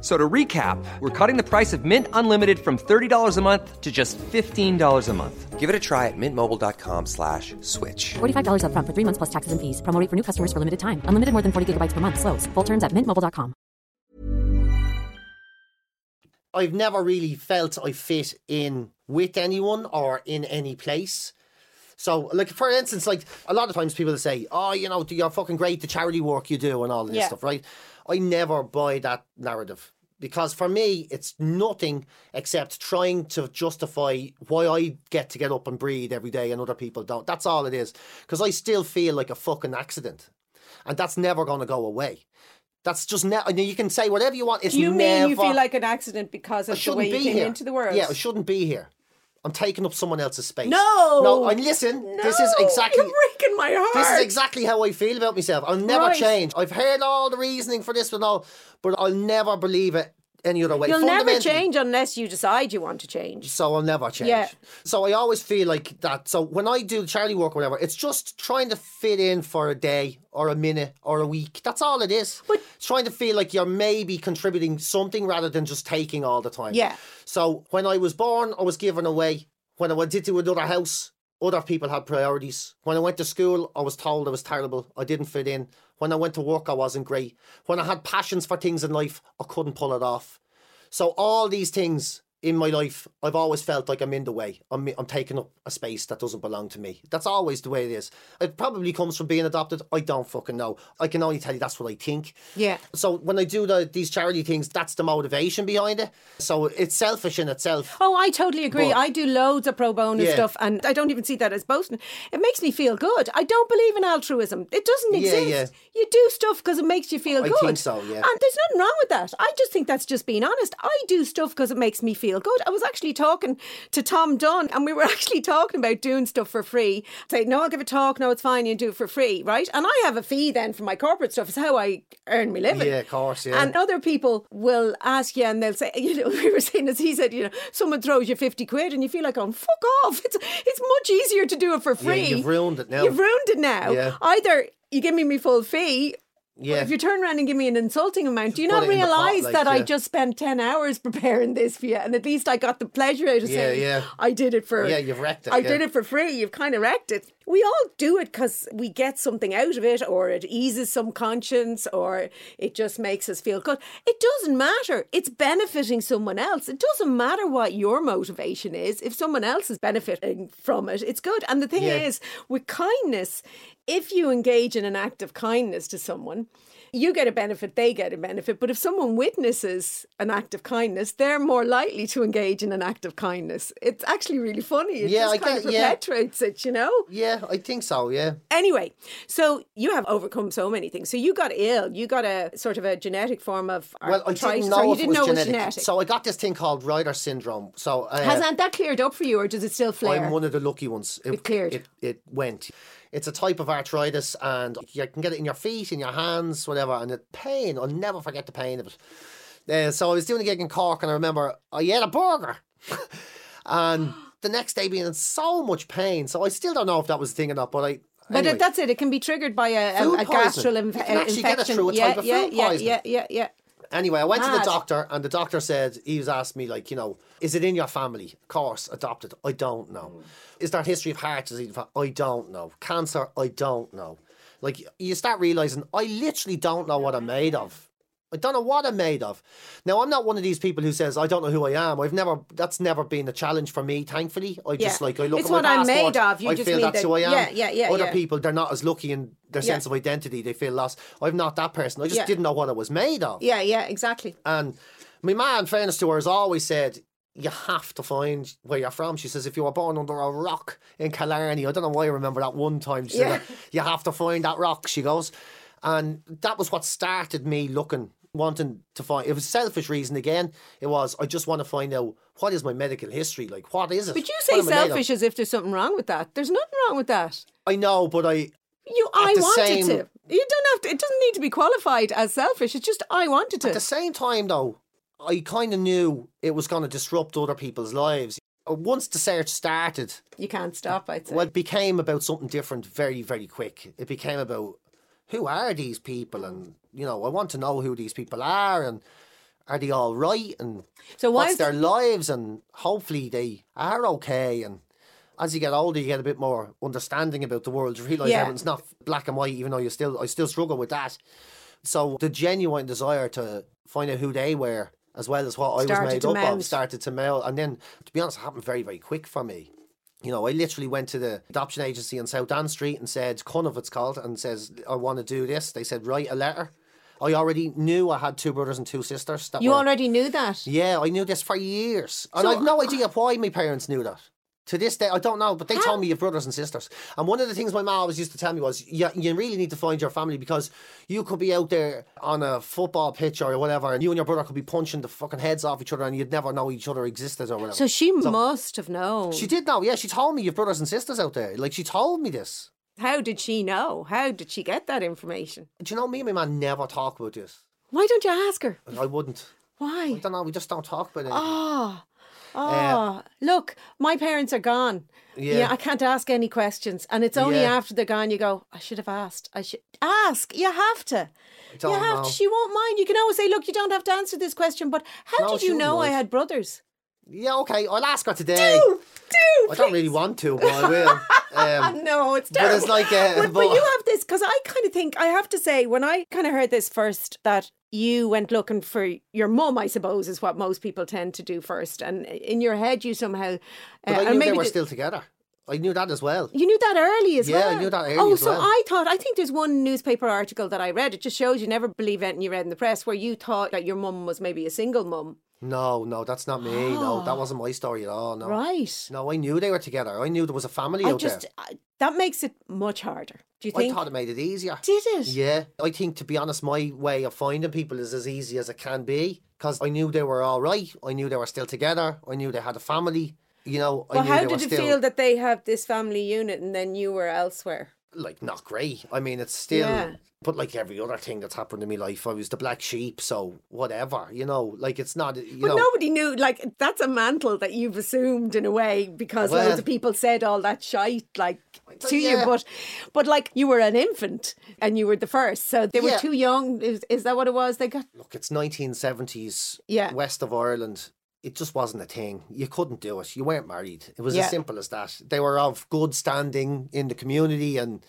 F- So to recap, we're cutting the price of Mint Unlimited from $30 a month to just $15 a month. Give it a try at mintmobile.com slash switch. $45 upfront for three months plus taxes and fees. Promo for new customers for limited time. Unlimited more than 40 gigabytes per month. Slows. Full terms at mintmobile.com. I've never really felt I fit in with anyone or in any place. So, like for instance, like a lot of times people say, "Oh, you know, you're fucking great, the charity work you do and all this Yeah. stuff," right? I never buy that narrative because for me, it's nothing except trying to justify why I get to get up and breathe every day and other people don't. That's all it is. Because I still feel like a fucking accident, and that's never going to go away. That's just ne- I mean, you can say whatever you want. It's you never, mean you feel like an accident because I of the shouldn't way you be came here. into the world? Yeah, I shouldn't be here. I'm taking up someone else's space. No! no. And listen, this is exactly. You're breaking my heart. This is exactly how I feel about myself. I'll never Right. change. I've heard all the reasoning for this and all, but I'll never believe it any other way. You'll never change unless you decide you want to change. So I'll never change. Yeah. So I always feel like that. So when I do charity work or whatever, it's just trying to fit in for a day or a minute or a week. That's all it is. But- it's trying to feel like you're maybe contributing something rather than just taking all the time. Yeah. So when I was born, I was given away. When I went into another house, other people had priorities. When I went to school, I was told I was terrible. I didn't fit in. When I went to work, I wasn't great. When I had passions for things in life, I couldn't pull it off. So all these things in my life, I've always felt like I'm in the way. I'm, I'm taking up a space that doesn't belong to me. That's always the way it is. It probably comes from being adopted. I don't fucking know. I can only tell you that's what I think. Yeah. So when I do the, these charity things, that's the motivation behind it. So it's selfish in itself. Oh, I totally agree. But- I do loads of pro bono Yeah. stuff, and I don't even see that as boasting. It makes me feel good. I don't believe in altruism. It doesn't exist. yeah. yeah. You do stuff because it makes you feel I good. I think so, yeah. And there's nothing wrong with that. I just think that's just being honest. I do stuff because it makes me feel good. I was actually talking to Tom Dunn, and we were actually talking about doing stuff for free. Say, no, I'll give a talk. No, it's fine. You do it for free, right? And I have a fee then for my corporate stuff. It's how I earn my living. Yeah, of course, yeah. And other people will ask you and they'll say, you know, we were saying, as he said, you know, someone throws you 50 quid and you feel like, oh, fuck off. It's, it's much easier to do it for free. you've ruined it now. You've ruined it now. Yeah. Either you give me my full fee. Yeah. If you turn around and give me an insulting amount, do you not the pot, realise like, that I just spent 10 hours preparing this for you? And at least I got the pleasure out of Yeah, saying, yeah. I did it for. Yeah, you've wrecked it, I yeah. did it for free. You've kind of wrecked it. We all do it because we get something out of it, or it eases some conscience, or it just makes us feel good. It doesn't matter. It's benefiting someone else. It doesn't matter what your motivation is. If someone else is benefiting from it, it's good. And the thing Yeah. is, with kindness, if you engage in an act of kindness to someone, you get a benefit, they get a benefit. But if someone witnesses an act of kindness, they're more likely to engage in an act of kindness. It's actually really funny. It Yeah, just I kind get- of yeah. perpetuates it, you know? Yeah, I think so, yeah. Anyway, so you have overcome so many things. So you got ill. You got a sort of a genetic form of Well, I didn't know you if it didn't was know genetic. it was genetic. So I got this thing called Reiter syndrome. So uh, Hasn't that cleared up for you, or does it still flare? I'm one of the lucky ones. It cleared. It, it went. It's a type of arthritis, and you can get it in your feet, in your hands, whatever. And the pain, I'll never forget the pain of it. Uh, so I was doing a gig in Cork, and I remember I ate a burger, and the next day being in so much pain. So I still don't know if that was the thing or not, but I. But anyway. that's it. It can be triggered by a, a, a You can actually get it infection. through a yeah, type of yeah, food yeah, poisoning. yeah, yeah, yeah. Anyway, I went to the doctor, and the doctor said he was asked me like, you know, is it in your family? Of course, adopted. I don't know. Mm. Is there a history of heart disease? I don't know. Cancer? I don't know. Like you start realizing, I literally don't know what I'm made of. I don't know what I'm made of. Now, I'm not one of these people who says I don't know who I am. I've never. That's never been a challenge for me. Thankfully, I just Yeah. like I look It's at my what I'm passport, made of. You I just feel mean that's that- who I am. yeah, yeah, yeah, Other yeah. people, they're not as lucky in their Yeah. sense of identity. They feel lost. I'm not that person. I just didn't know what I was made of. Yeah, yeah, exactly. And my ma, in fairness to her, has always said, you have to find where you're from. She says, if you were born under a rock in Killarney, I don't know why I remember that one time. She Yeah. said, you have to find that rock, she goes. And that was what started me looking, wanting to find. It was a selfish reason again. It was, I just want to find out what is my medical history like? What is it? But you say am I made of? selfish as if there's something wrong with that. There's nothing wrong with that. I know, but I, You, I wanted same- to. You don't have to. It doesn't need to be qualified as selfish. It's just I wanted to. At the same time, though, I kind of knew it was going to disrupt other people's lives. Uh, Once the search started, You can't stop. I'd say. well, it became about something different very, very quick. It became about who are these people, and you know, I want to know who these people are, and are they all right and So what's their lives? And hopefully they are okay. And as you get older you get a bit more understanding about the world. You realise Yeah. everything's not black and white even though you still I still struggle with that. So the genuine desire to find out who they were as well as what I was made up mount. of started to melt and then to be honest it happened very very quick for me you know, I literally went to the adoption agency on South Anne Street and said, Cúnamh it's called, and says, I want to do this. They said, write a letter. I already knew I had two brothers and two sisters. You were, already knew that. Yeah, I knew this for years. And So- I've no idea why my parents knew that. To this day, I don't know, but they told ah. me you have brothers and sisters. And one of the things my mom always used to tell me was, yeah, you really need to find your family because you could be out there on a football pitch or whatever, and you and your brother could be punching the fucking heads off each other, and you'd never know each other existed or whatever. So she must have known. She did know, yeah. She told me you have brothers and sisters out there. Like she told me this. How did she know? How did she get that information? Do you know me and my man never talk about this? Why don't you ask her? I wouldn't. Why? I don't know. We just don't talk about it. Oh, oh, uh, look, my parents are gone. Yeah. Yeah. I can't ask any questions. And it's only Yeah. after they're gone you go, I should have asked. I should ask. You have to. You have know. to. She won't mind. You can always say, look, you don't have to answer this question, but how No, did you know I had brothers? Yeah, okay. I'll ask her today. Do, do. I don't really want to, but I will. Um, No, it's But it's like, uh, but, but but- you have this because I kind of think I have to say when I kind of heard this first that you went looking for your mum. I suppose is what most people tend to do first, and in your head you somehow. but uh, I or knew maybe they were still together. I knew that as well. You knew that early as Yeah, well. Yeah, I knew that early Oh, so well. I thought I think there's one newspaper article that I read. It just shows you never believe anything you read in the press, where you thought that your mum was maybe a single mum. No, no, that's not me. No, that ah. wasn't my story at all. No. Right. No, I knew they were together. I knew there was a family I out just there. I, that makes it much harder. Do you I think? thought it made it easier. Did it? Yeah, I think to be honest, my way of finding people is as easy as it can be because I knew they were all right. I knew they were still together. I knew they had a family. You know, I Well, how did it still feel that they have this family unit and then you were elsewhere? like not great. I mean, it's still. Yeah. But like every other thing that's happened in my life, I was the black sheep. So whatever, you know, like it's not. You But know, nobody knew. Like that's a mantle that you've assumed in a way because Well- loads of people said all that shite like to you. But but like you were an infant and you were the first, so they were Yeah. too young. Is, is that what it was? They got look, it's 1970s. Yeah. West of Ireland. It just wasn't a thing. You couldn't do it. You weren't married. It was Yeah. as simple as that. They were of good standing in the community, and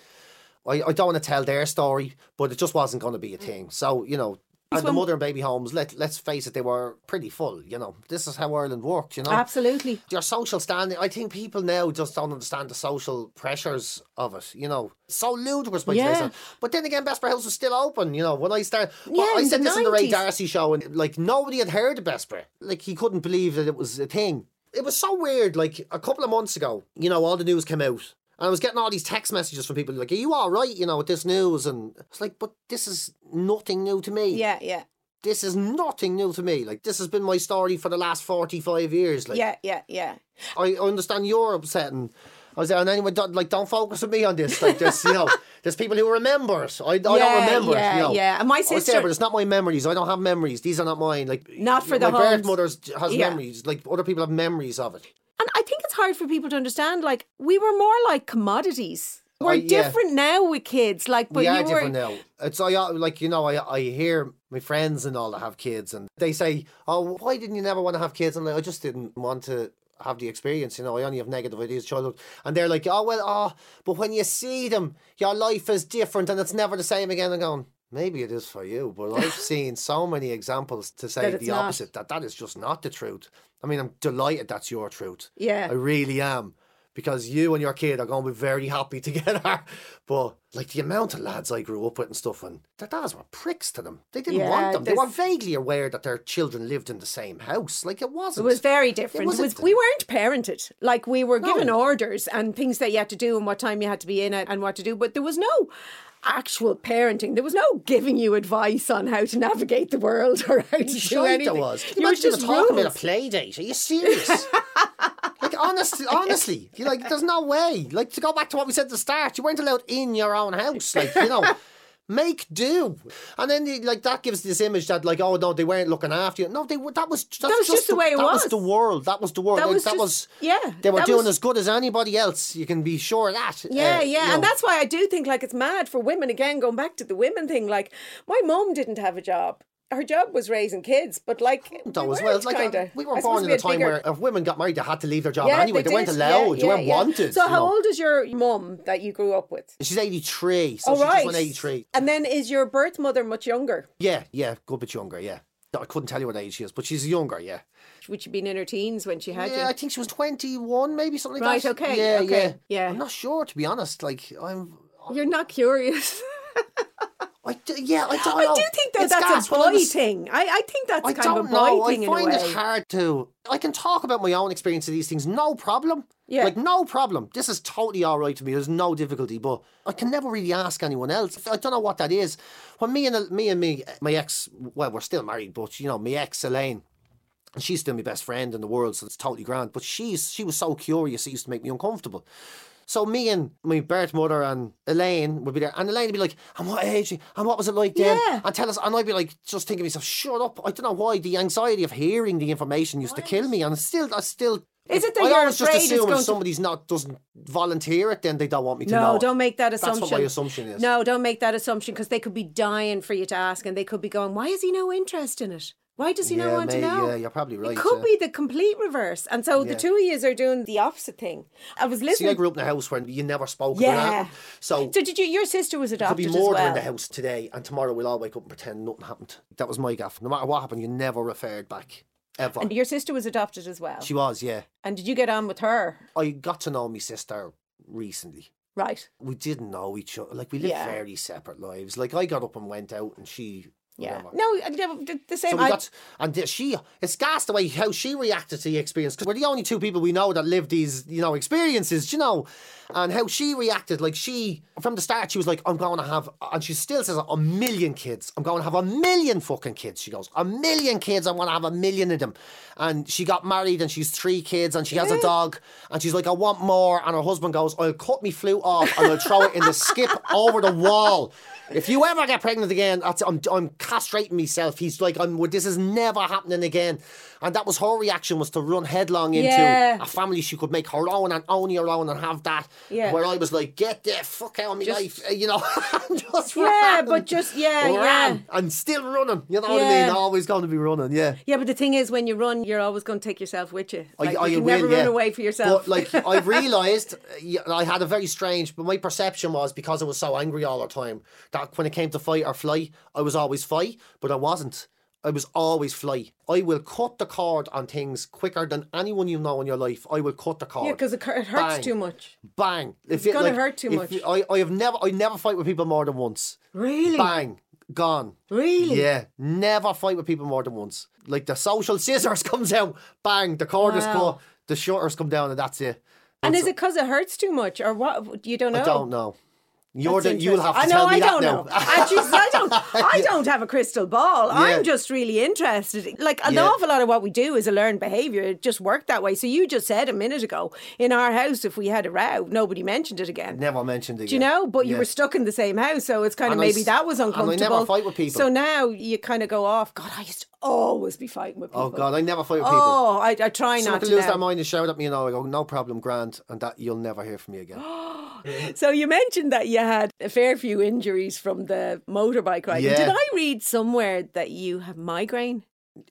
I, I don't want to tell their story, but it just wasn't going to be a thing. So you know, and the mother and baby homes. Let let's face it, they were pretty full. You know, this is how Ireland worked. You know, absolutely. your social standing. I think people now just don't understand the social pressures of it. You know, so ludicrous by Yeah. today's But then again, Bessborough was still open. You know, when I started, Yeah, well, I said this in the Ray D'Arcy show, and like nobody had heard of Bessborough. Like he couldn't believe that it was a thing. It was so weird. Like a couple of months ago, you know, all the news came out. And I was getting all these text messages from people like, "Are you all right?" You know, with this news, and it's like, "But this is nothing new to me Yeah, yeah, this is nothing new to me. Like this has been my story for the last forty five years. Like yeah, yeah, yeah. I understand you're upset and I was there and anyway don't, like don't focus on me on this. Like there's you know, there's people who remember it. I, I don't remember yeah, it, you know. yeah. And my was there, sister- but it's not my memories. I don't have memories. These are not mine. Like Not for the my birth has Yeah. memories. Like other people have memories of it. And I think it's hard for people to understand. Like we were more like commodities. We're Oh, yeah. different now with kids. Like, but we are you were different now. It's I uh, like you know I I hear my friends and all that have kids and they say oh why didn't you never want to have kids and like, I just didn't want to have the experience you know I only have negative ideas of childhood and they're like oh well oh but when you see them your life is different and it's never the same again and going maybe it is for you but I've seen so many examples to say the not. opposite that that is just not the truth I mean I'm delighted that's your truth Yeah. I really am because you and your kid are going to be very happy together. But like the amount of lads I grew up with and stuff, and their dads were pricks to them. They didn't Yeah, want them. They were vaguely aware that their children lived in the same house. Like it It wasn't. It was very different. It was, wasn't- we weren't parented. Like we were given No. orders and things that you had to do and what time you had to be in it and what to do. But there was no actual parenting. There was no giving you advice on how to navigate the world or how to do anything. there was. You were just talking about a play date. Are you serious? like honestly, honestly, you like there's no way. Like to go back to what we said at the start, you weren't allowed in your own house. Like you know. Make do, and then the, like that gives this image that like oh no they weren't looking after you. No, they were. That was that's was just the way it was. that was. the world. That was the world. That like, was that just- was yeah, They were doing was- as good as anybody else. You can be sure of that. Yeah, Uh, yeah. And know. that's why I do think like it's mad for women again, going back to the women thing. Like my mom didn't have a job. Her job was raising kids, but like Though as well, like kinda, uh, we were born in we a time bigger- where if women got married, they had to leave their job Yeah, anyway. They, did. weren't Yeah, allowed. they weren't yeah. wanted. So how know. old is your mum that you grew up with? She's eighty three. So oh she right, just eighty three. And then is your birth mother much younger? Yeah, yeah, good bit younger. Yeah, I couldn't tell you what age she is, but she's younger. Yeah. Would she been in her teens when she had Yeah, I think she was 21, maybe something like Right, that. okay, Yeah, okay, yeah. yeah. I'm not sure, to be honest. Like, I'm. You're not curious. I, d- yeah, I don't know. I do think that It's that's gas, a boy thing. I, I think that's I kind of a boy know. thing I find it hard to. I can talk about my own experience of these things, no problem. Yeah. Like, no problem. This is totally all right to me. There's no difficulty, but I can never really ask anyone else. I don't know what that is. When me and me and me, my ex, well, we're still married, but you know, my ex Elaine, and she's still my best friend in the world, so it's totally grand. But she's she was so curious, it used to make me uncomfortable. So me and my birth mother and Elaine would be there, and Elaine would be like, "And what age? And what was it like then?" Yeah. And tell us, and I'd be like, just thinking to myself, "Shut up!" I don't know why the anxiety of hearing the information used to kill me, and still, I still. Is it that I you're always just afraid it's assume if to- somebody's not doesn't volunteer it, then they don't want me to no, know. it. don't make that assumption. That's what my assumption is. No, don't make that assumption because they could be dying for you to ask, and they could be going, "Why is he no interest in it? Why does he not Yeah, want may- to know?" yeah, you're probably right, It could yeah. be the complete reverse, and so the two of you are doing the opposite thing. I was See, listening. I grew up in a house where you never spoke Yeah. about that. So so did you? Your sister was adopted be as murder well. in the house today, and tomorrow we'll all wake up and pretend nothing happened. That was my gaff. No matter what happened, you never referred back. Ever. And your sister was adopted as well. she was, yeah. and did you get on with her? I got to know my sister recently. Right. We didn't know each other. Like, we lived Yeah. very separate lives. Like, I got up and went out, and she. Yeah. No, the, the same. So we I- got, and she, it's gas the way how she reacted to the experience because we're the only two people we know that live these, you know, experiences, you know, and how she reacted. Like she, from the start, she was like, "I'm going to have," and she still says, "A million kids. I'm going to have a million fucking kids." She goes, "A million kids. I want to have a million of them." And she got married, and she's three kids, and she has a dog, and she's like, "I want more." And her husband goes, "I'll cut me flute off, and I'll throw it in the skip over the wall." If you ever get pregnant again, that's, I'm, I'm castrating myself. He's like, I'm, this is never happening again. And that was her reaction was to run headlong into Yeah. a family she could make her own and own your own and have that. Yeah. Where I was like, get the fuck out of my life, you know. just Yeah, ran. but just- yeah, ran, yeah. And still running. You know what I Yeah. mean? Always going to be running, yeah. yeah, but the thing is, when you run, you're always going to take yourself with you. Like, I, I you can will, never yeah. run away for yourself. But like I've realised, I had a very strange. But my perception was because I was so angry all the time that when it came to fight or fly, I was always fight, but I wasn't. I was always fly. I will cut the cord on things quicker than anyone you know in your life. I will cut the cord. yeah, because it, it hurts Bang. too much. Bang! If It's gonna hurt too much. I, I have never, I never fight with people more than once. Really? Bang! Gone. Really? Yeah, never fight with people more than once. Like the social scissors comes out, bang, the cord is cut, the shutters come down, and that's it. And is it because it hurts too much, or what? You don't know. I don't know. You're the, you'll have to. I know. tell me I that don't now. know. I, I don't. I don't have a crystal ball. Yeah. I'm just really interested. Like an Yeah. awful lot of what we do is a learned behaviour. It just worked that way. So you just said a minute ago in our house, if we had a row, nobody mentioned it again. Never mentioned it. Do you know? But you were stuck in the same house, so it's kind of And maybe s- that was I uncomfortable. fight with people. So now you kind of go off. God, I used to always be fighting with oh, people. Oh God, I never fight with people. Oh, I, I try Someone not to. lose now. their mind and shout at me, and I go, no problem, Grant, and that you'll never hear from me again. So you mentioned that you had a fair few injuries from the motorbike ride. Yeah. Did I read somewhere that you have migraine?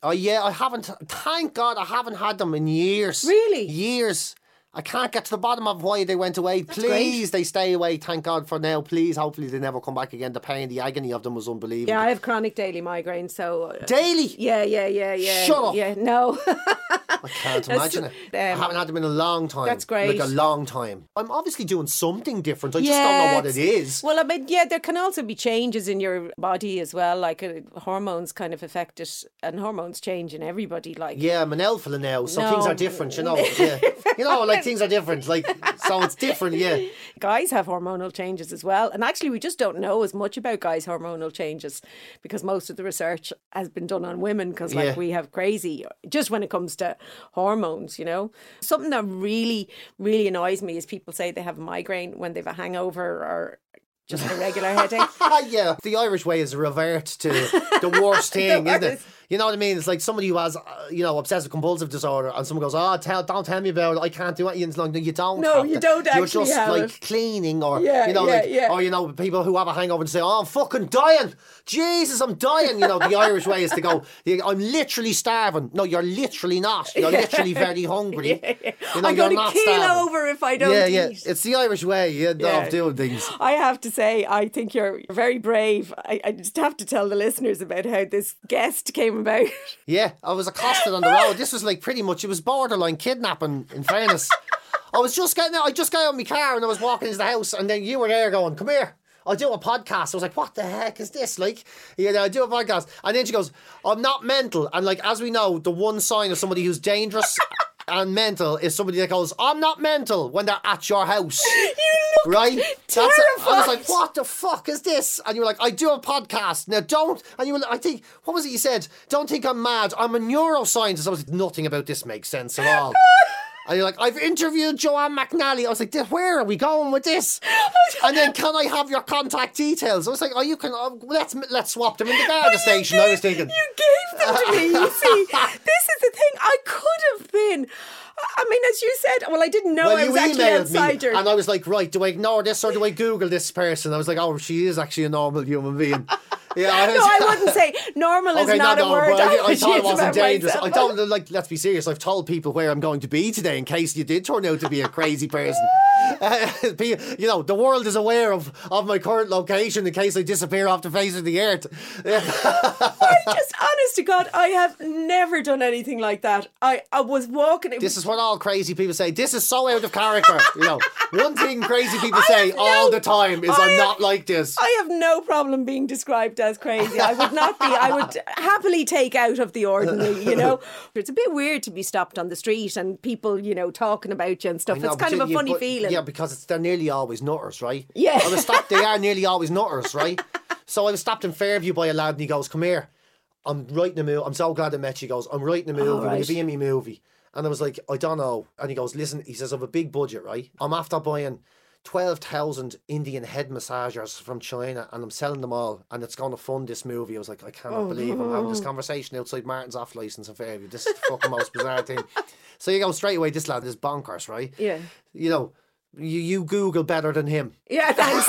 oh yeah, I haven't. Thank God, I haven't had them in years. Really? Years. I can't get to the bottom of why they went away. great. Please, they stay away. Thank God for now. Please, hopefully they never come back again. The pain, the agony of them was unbelievable. Yeah, I have chronic daily migraine. So uh, Daily. yeah, yeah, yeah, yeah. Shut up. Yeah, no. I can't imagine it. I um, haven't had them in a long time. that's great. Like a long time. I'm obviously doing something different. I just don't know what it's- Well, I mean, yeah, there can also be changes in your body as well. Like uh, hormones kind of affect it, and hormones change in everybody. Like Yeah, I'm an alpha now, so No. things are different, you know. Yeah. you know, like things are different. Like so it's different, yeah. guys have hormonal changes as well. And actually, we just don't know as much about guys' hormonal changes because most of the research has been done on women because, like, Yeah. we have crazy just when it comes to hormones, you know. Something that really, really annoys me is people say they have a migraine when they have a hangover or just a regular headache. Ah, yeah. The Irish way is revert to the worst thing, isn't it? You know what I mean? It's like somebody who has, uh, you know, obsessive compulsive disorder, and someone goes, "Oh, tell, don't tell me about it. I can't do it." It's like, no, you don't. No, you to. don't You're just like it. cleaning, or Yeah, you know, yeah, like, yeah. or you know, people who have a hangover and say, "Oh, I'm fucking dying. Jesus, I'm dying." You know, the Irish way is to go, "I'm literally starving." No, you're literally not. You're literally very hungry. You know, I'm going to keel starving. over if I don't Yeah, yeah. eat. It's the Irish way yeah, Yeah. of doing things. I have to say, I think you're very brave. I, I just have to tell the listeners about how this guest came about. Yeah, I was accosted on the road. This was like pretty much, it was borderline kidnapping, in fairness. I was just getting out, I just got out of my car and I was walking into the house, and then you were there going, Come here. I'll do a podcast. I was like, what the heck is this? Like, you know, I do a podcast. And then she goes, I'm not mental. And like, as we know, the one sign of somebody who's dangerous and mental is somebody that goes, I'm not mental when they're at your house. You look right? That's it. I was like, what the fuck is this? And you were like, I do a podcast. Now don't. And you were, like, I think, what was it you said? Don't think I'm mad. I'm a neuroscientist. I was like, nothing about this makes sense at all. And you're like, I've interviewed Joanne McNally. I was like, where are we going with this? And then, can I have your contact details? I was like, oh, you can. Uh, let's let's swap them in the Garda station. I was thinking. You gave them to me. You see, this is the thing. I could have been. I mean, as you said, well, I didn't know Well, I you was actually emailed outside me, her. and I was like, right, do I ignore this or do I Google this person? I was like, oh, she is actually a normal human being. Yeah, I no, I wouldn't say normal is Okay, not no, a word. but I, I thought it wasn't dangerous. myself. I don't like. Let's be serious. I've told people where I'm going to be today in case you did turn out to be a crazy person. Uh, you know, the world is aware of of my current location in case I disappear off the face of the earth. I just, honest to God, I have never done anything like that. I, I was walking. This is what all crazy people say. This is so out of character. You know, one thing crazy people I say all no- the time is I I'm have- not like this. I have no problem being described as crazy. I would not be. I would happily take out of the ordinary. You know, it's a bit weird to be stopped on the street and people, you know, talking about you and stuff. Know, it's kind but of a you- funny but- feeling. Yeah, because it's, they're nearly always nutters, right? Yeah. I was stopped. They are nearly always nutters, right? so I was stopped in Fairview by a lad, and he goes, "Come here, I'm writing a movie. I'm so glad I met you." He goes, "I'm writing a movie. Will you right. be in me movie?" And I was like, "I don't know." And he goes, "Listen," he says, "I have a big budget, right? I'm after buying." 12,000 Indian head massagers from China and I'm selling them all and it's going to fund this movie. I was like, I cannot oh, believe I'm having this conversation outside Martin's off license in Fairview. This is the fucking most bizarre thing. So you go straight away, this lad is bonkers, right? Yeah. You know, you, you Google better than him. Yeah, thanks.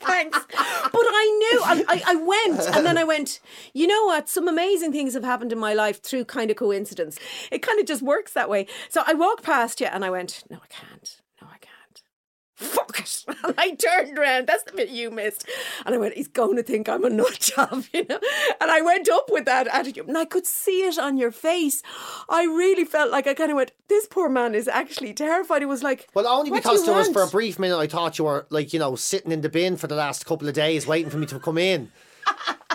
thanks. But I knew, I, I, I went, and then I went, you know what? Some amazing things have happened in my life through kind of coincidence. It kind of just works that way. So I walked past you and I went, no, I can't. No, I can't. Fuck it. And I turned around. That's the bit you missed. And I went, he's going to think I'm a nut job, you know? And I went up with that attitude. And I could see it on your face. I really felt like I kind of went, this poor man is actually terrified. He was like, Well, only "What do because there was for a brief minute I thought you were like, you know, sitting in the bin for the last couple of days waiting for me to come in.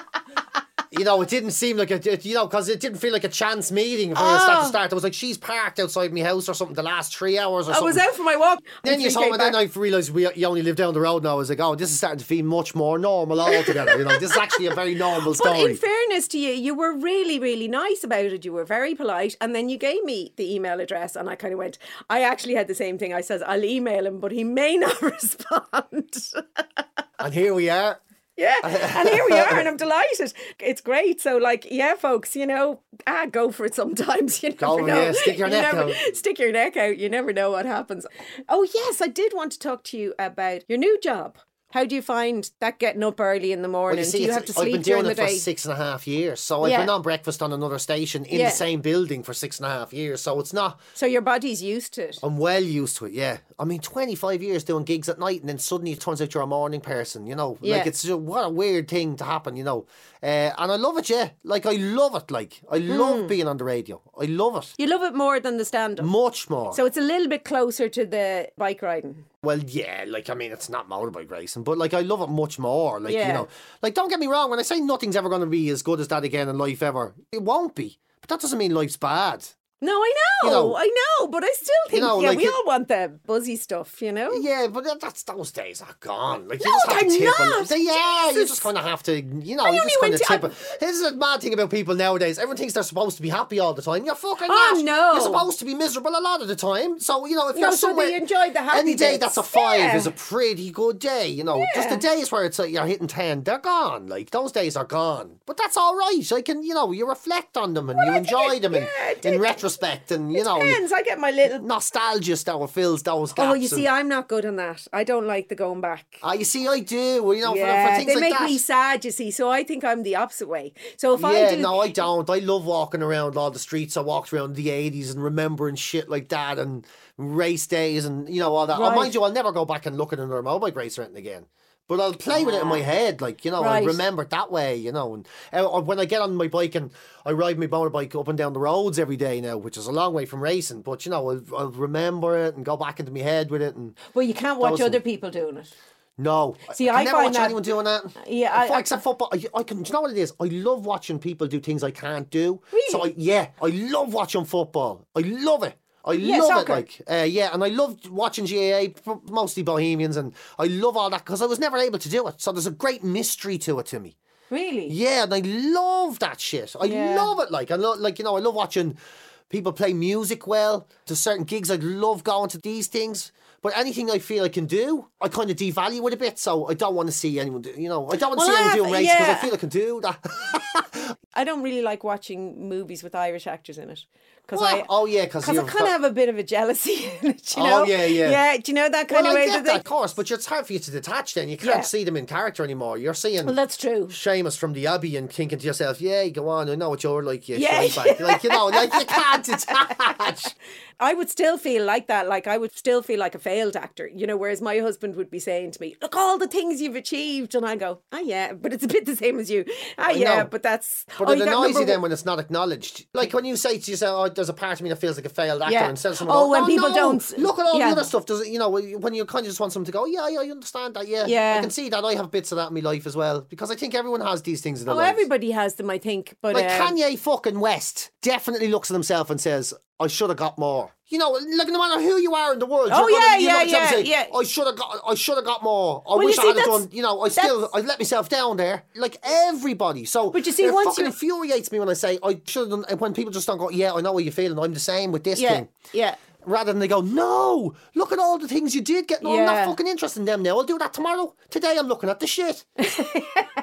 You know, it didn't seem like a, you know, because it didn't feel like a chance meeting from the start Oh. to start. Oh. I was like, she's parked outside my house or something the last three hours or I something. was out for my walk. Then you saw me, then. I realised we you only live down the road now. I was like, oh, this is starting to feel much more normal altogether. You know, this is actually a very normal But story. in fairness to you, you were really, really nice about it. You were very polite. And then you gave me the email address, and I kind of went, I actually had the same thing. I says, I'll email him, but he may not respond. and here we are. Yeah. And here we are, and I'm delighted. It's great. So, like, yeah, folks, you know, ah, go for it sometimes. You never Go, know. yeah, stick your You neck never- out. Stick your neck out. You never know what happens. Oh, yes, I did want to talk to you about your new job. How do you find that getting up early in the morning? Well, you see, do you have to I've sleep been during doing the it day? for six and a half years. So I've Yeah. been on breakfast on another station in Yeah. the same building for six and a half years. So it's not. So your body's used to it. I'm well used to it. Yeah, I mean, 25 years doing gigs at night, and then suddenly it turns out you're a morning person. You know, Yeah. like it's just, what a weird thing to happen. You know, uh, and I love it. Yeah, like I love it. Like I Hmm. love being on the radio. I love it You love it more than the stand up. much more. So it's a little bit closer to the bike riding. Well, yeah, like I mean, it's not motorbike racing, but like I love it much more. Like Yeah. you know, like don't get me wrong. When I say nothing's ever going to be as good as that again in life ever, it won't be. But that doesn't mean life's bad. No, I know, You know- I know, but I still think know, yeah, like we it- all want the buzzy stuff, you know. Yeah, but that- that's those days are gone. Like you No, just have to tip not. Yeah, you Jesus. just kind of have to. You know, I you just kind of to- tip it. This is a mad thing about people nowadays. Everyone thinks they're supposed to be happy all the time. You're fucking Oh, not. no. You're supposed to be miserable a lot of the time. So you know, if No, you're so somewhere, they enjoy the happy any day bits. that's a five Yeah. is a pretty good day. You know, yeah. just the days where it's like you're hitting ten, they're gone. Like those days are gone. But that's all right. I can, you know, you reflect on them and you I enjoy it- them in, yeah, in it- retrospect, and you know, Depends. I get my little. nostalgia still fills those gaps. Oh, you see, I'm not good on that. I don't like the going back. Ah, you see, I do. well, You know, for- yeah, for, things they like make that. me sad. You see, so I think I'm the opposite way. So if I yeah, do, no, I don't. I love walking around all the streets I walked around the eighties and remembering shit like that and race days and you know all that. Oh, Right. mind you, I'll never go back and look at another motorbike race or anything again. But I'll play with it in my head, like you know, Right. I remember it that way, you know. And uh, when I get on my bike and I ride my motorbike up and down the roads every day now, which is a long way from racing, but you know, I'll, I'll remember it and go back into my head with it. And well, you can't watch other people doing it. no, See, I, I never find watch that- anyone doing that. Yeah, I- Fo- I- except football. I, I can. Do you know what it is? I love watching people do things I can't do. Really? So I, yeah, I love watching football. I love it. I Yeah, love soccer. it. Like, uh, yeah, and I loved watching GAA, mostly Bohemians, and I love all that because I was never able to do it. So there's a great mystery to it to me. Really? Yeah, and I love that shit. I Yeah. love it. Like I love, like you know, I love watching people play music well. To certain gigs, I love going to these things. But anything I feel I can do, I kind of devalue it a bit. So I don't want to see anyone do. You know, I don't want to Well, see I anyone have- doing races because I feel I can do that. I don't really like watching movies with Irish actors in it because? I Oh, yeah because I kind of have a bit of a jealousy in it. You Oh, know? yeah, yeah. yeah. Do you know that kind well, of I way get that of course, but it's hard for you to detach. Then you can't Yeah. see them in character anymore. You're seeing. Well, that's true. Seamus from the Abbey and thinking to yourself, yeah, go on, I know what you're like, you Yeah. yeah. Like, you know, like you can't detach. I would still feel like that. Like I would still feel like a failed actor, you know. Whereas my husband would be saying to me, "Look, all the things you've achieved," and I go, "Ah, yeah," but it's a bit the same as you. Ah, yeah, know. but that's. But oh, it annoys you then when it's not acknowledged. Like when you say to yourself, "Oh, there's a part of me that feels like a failed actor," Yeah. instead of someone Oh, when "Oh, people no, don't- look at all yeah. the other stuff." Does it? You know, when you kind of just want someone to go, "Yeah, yeah, I understand that. Yeah, Yeah. I can see that. I have bits of that in my life as well." Because I think everyone has these things in their Oh, lives. everybody has them, I think. But Like um, Kanye fucking West definitely looks at himself and says, "I should have got more." You know, like no matter who you are in the world, Oh, you're gonna, yeah, you yeah, yeah, say, yeah. I should have got, I should have got more. I Well, wish see, I had done. You know, I still, I let myself down there. Like everybody. So, But you see, it once fucking you- infuriates me when I say I should have done. and When people just don't go, "Yeah, I know what you're feeling. I'm the same with this yeah, thing." yeah. Rather than they go, no, look at all the things you did get. No, I'm not fucking interested in them now. I'll do that tomorrow. Today I'm looking at the shit.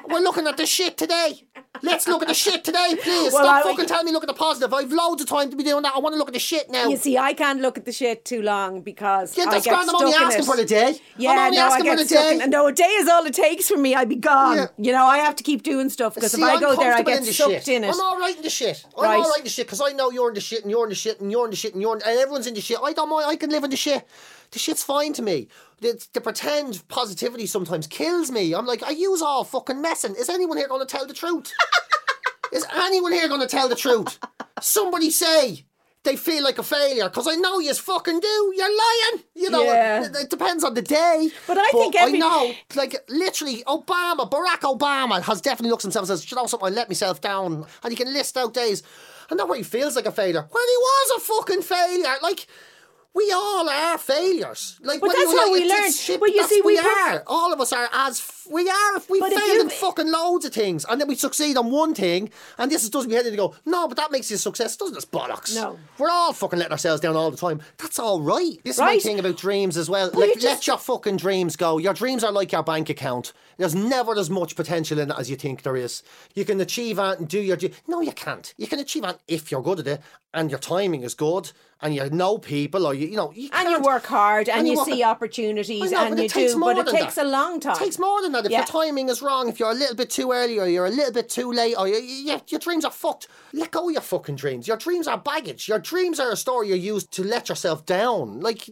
We're looking at the shit today. Let's look at the shit today, please. Well, Stop I- fucking telling me look at the positive. I've loads of time to be doing that. I want to look at the shit now. You see, I can't look at the shit too long because yeah, I that's get grand. I'm stuck only in asking it. for the day. Yeah, I'm only no, I asking get for the day. in. No, a day is all it takes for me. I'd be gone. Yeah. You know, I have to keep doing stuff because if I I'm go there, I get in sucked shit. in it. I'm all right in the shit. I'm Right. all right in the shit because I know you're in the shit and you're in the shit and you're in the shit and you're in, and everyone's in the shit. I don't mind. I can live in the shit. The shit's fine to me. The, the pretend positivity sometimes kills me. I'm like, I use all fucking messing. Is anyone here going to tell the truth? Is anyone here going to tell the truth? Somebody say they feel like a failure because I know you fucking do. You're lying. You know, Yeah. it, it depends on the day. But I think every- I know, like literally, Obama, Barack Obama has definitely looked at himself and says, "You know something? I let myself down," and he can list out days, and not where he feels like a failure. When he was a fucking failure, like. We all are failures. Like, But that's you how we learn. shit, But you see, we we are. All of us are as we are. If we But fail you- in fucking loads of things, and then we succeed on one thing, and this is does me head in to go, no, but that makes you a success, doesn't it? Bollocks. No. We're all fucking letting ourselves down all the time. That's all right. This is my thing about dreams as well. Like, you let your fucking dreams go. Your dreams are like your bank account. There's never as much potential in it as you think there is. You can achieve that and do your. No, you can't. You can achieve that if you're good at it and your timing is good and you know people or you, you know. You and you work hard and, you work- see opportunities know, and you it takes do, more but it takes that. a long time. It takes more than that. If Yeah. your timing is wrong, if you're a little bit too early or you're a little bit too late, or you, you, your dreams are fucked, let go of your fucking dreams. Your dreams are baggage. Your dreams are a story you use to let yourself down. Like,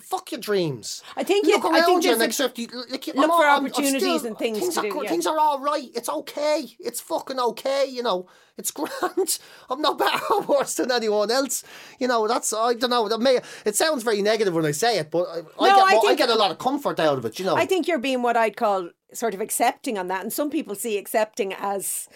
fuck your dreams. I think you- look I around think you and accept you. Like, look I'm for all- I'm- I'm opportunities still- and things Things to are, do, yeah. Things are all right. It's okay. It's fucking okay. You know, it's grand. I'm not better or worse than anyone else. You know, that's I don't know. That may it sounds very negative when I say it, but I, I, get, I more- I get a lot of comfort out of it. You know. I think you're being what I'd call sort of accepting on that, and some people see accepting as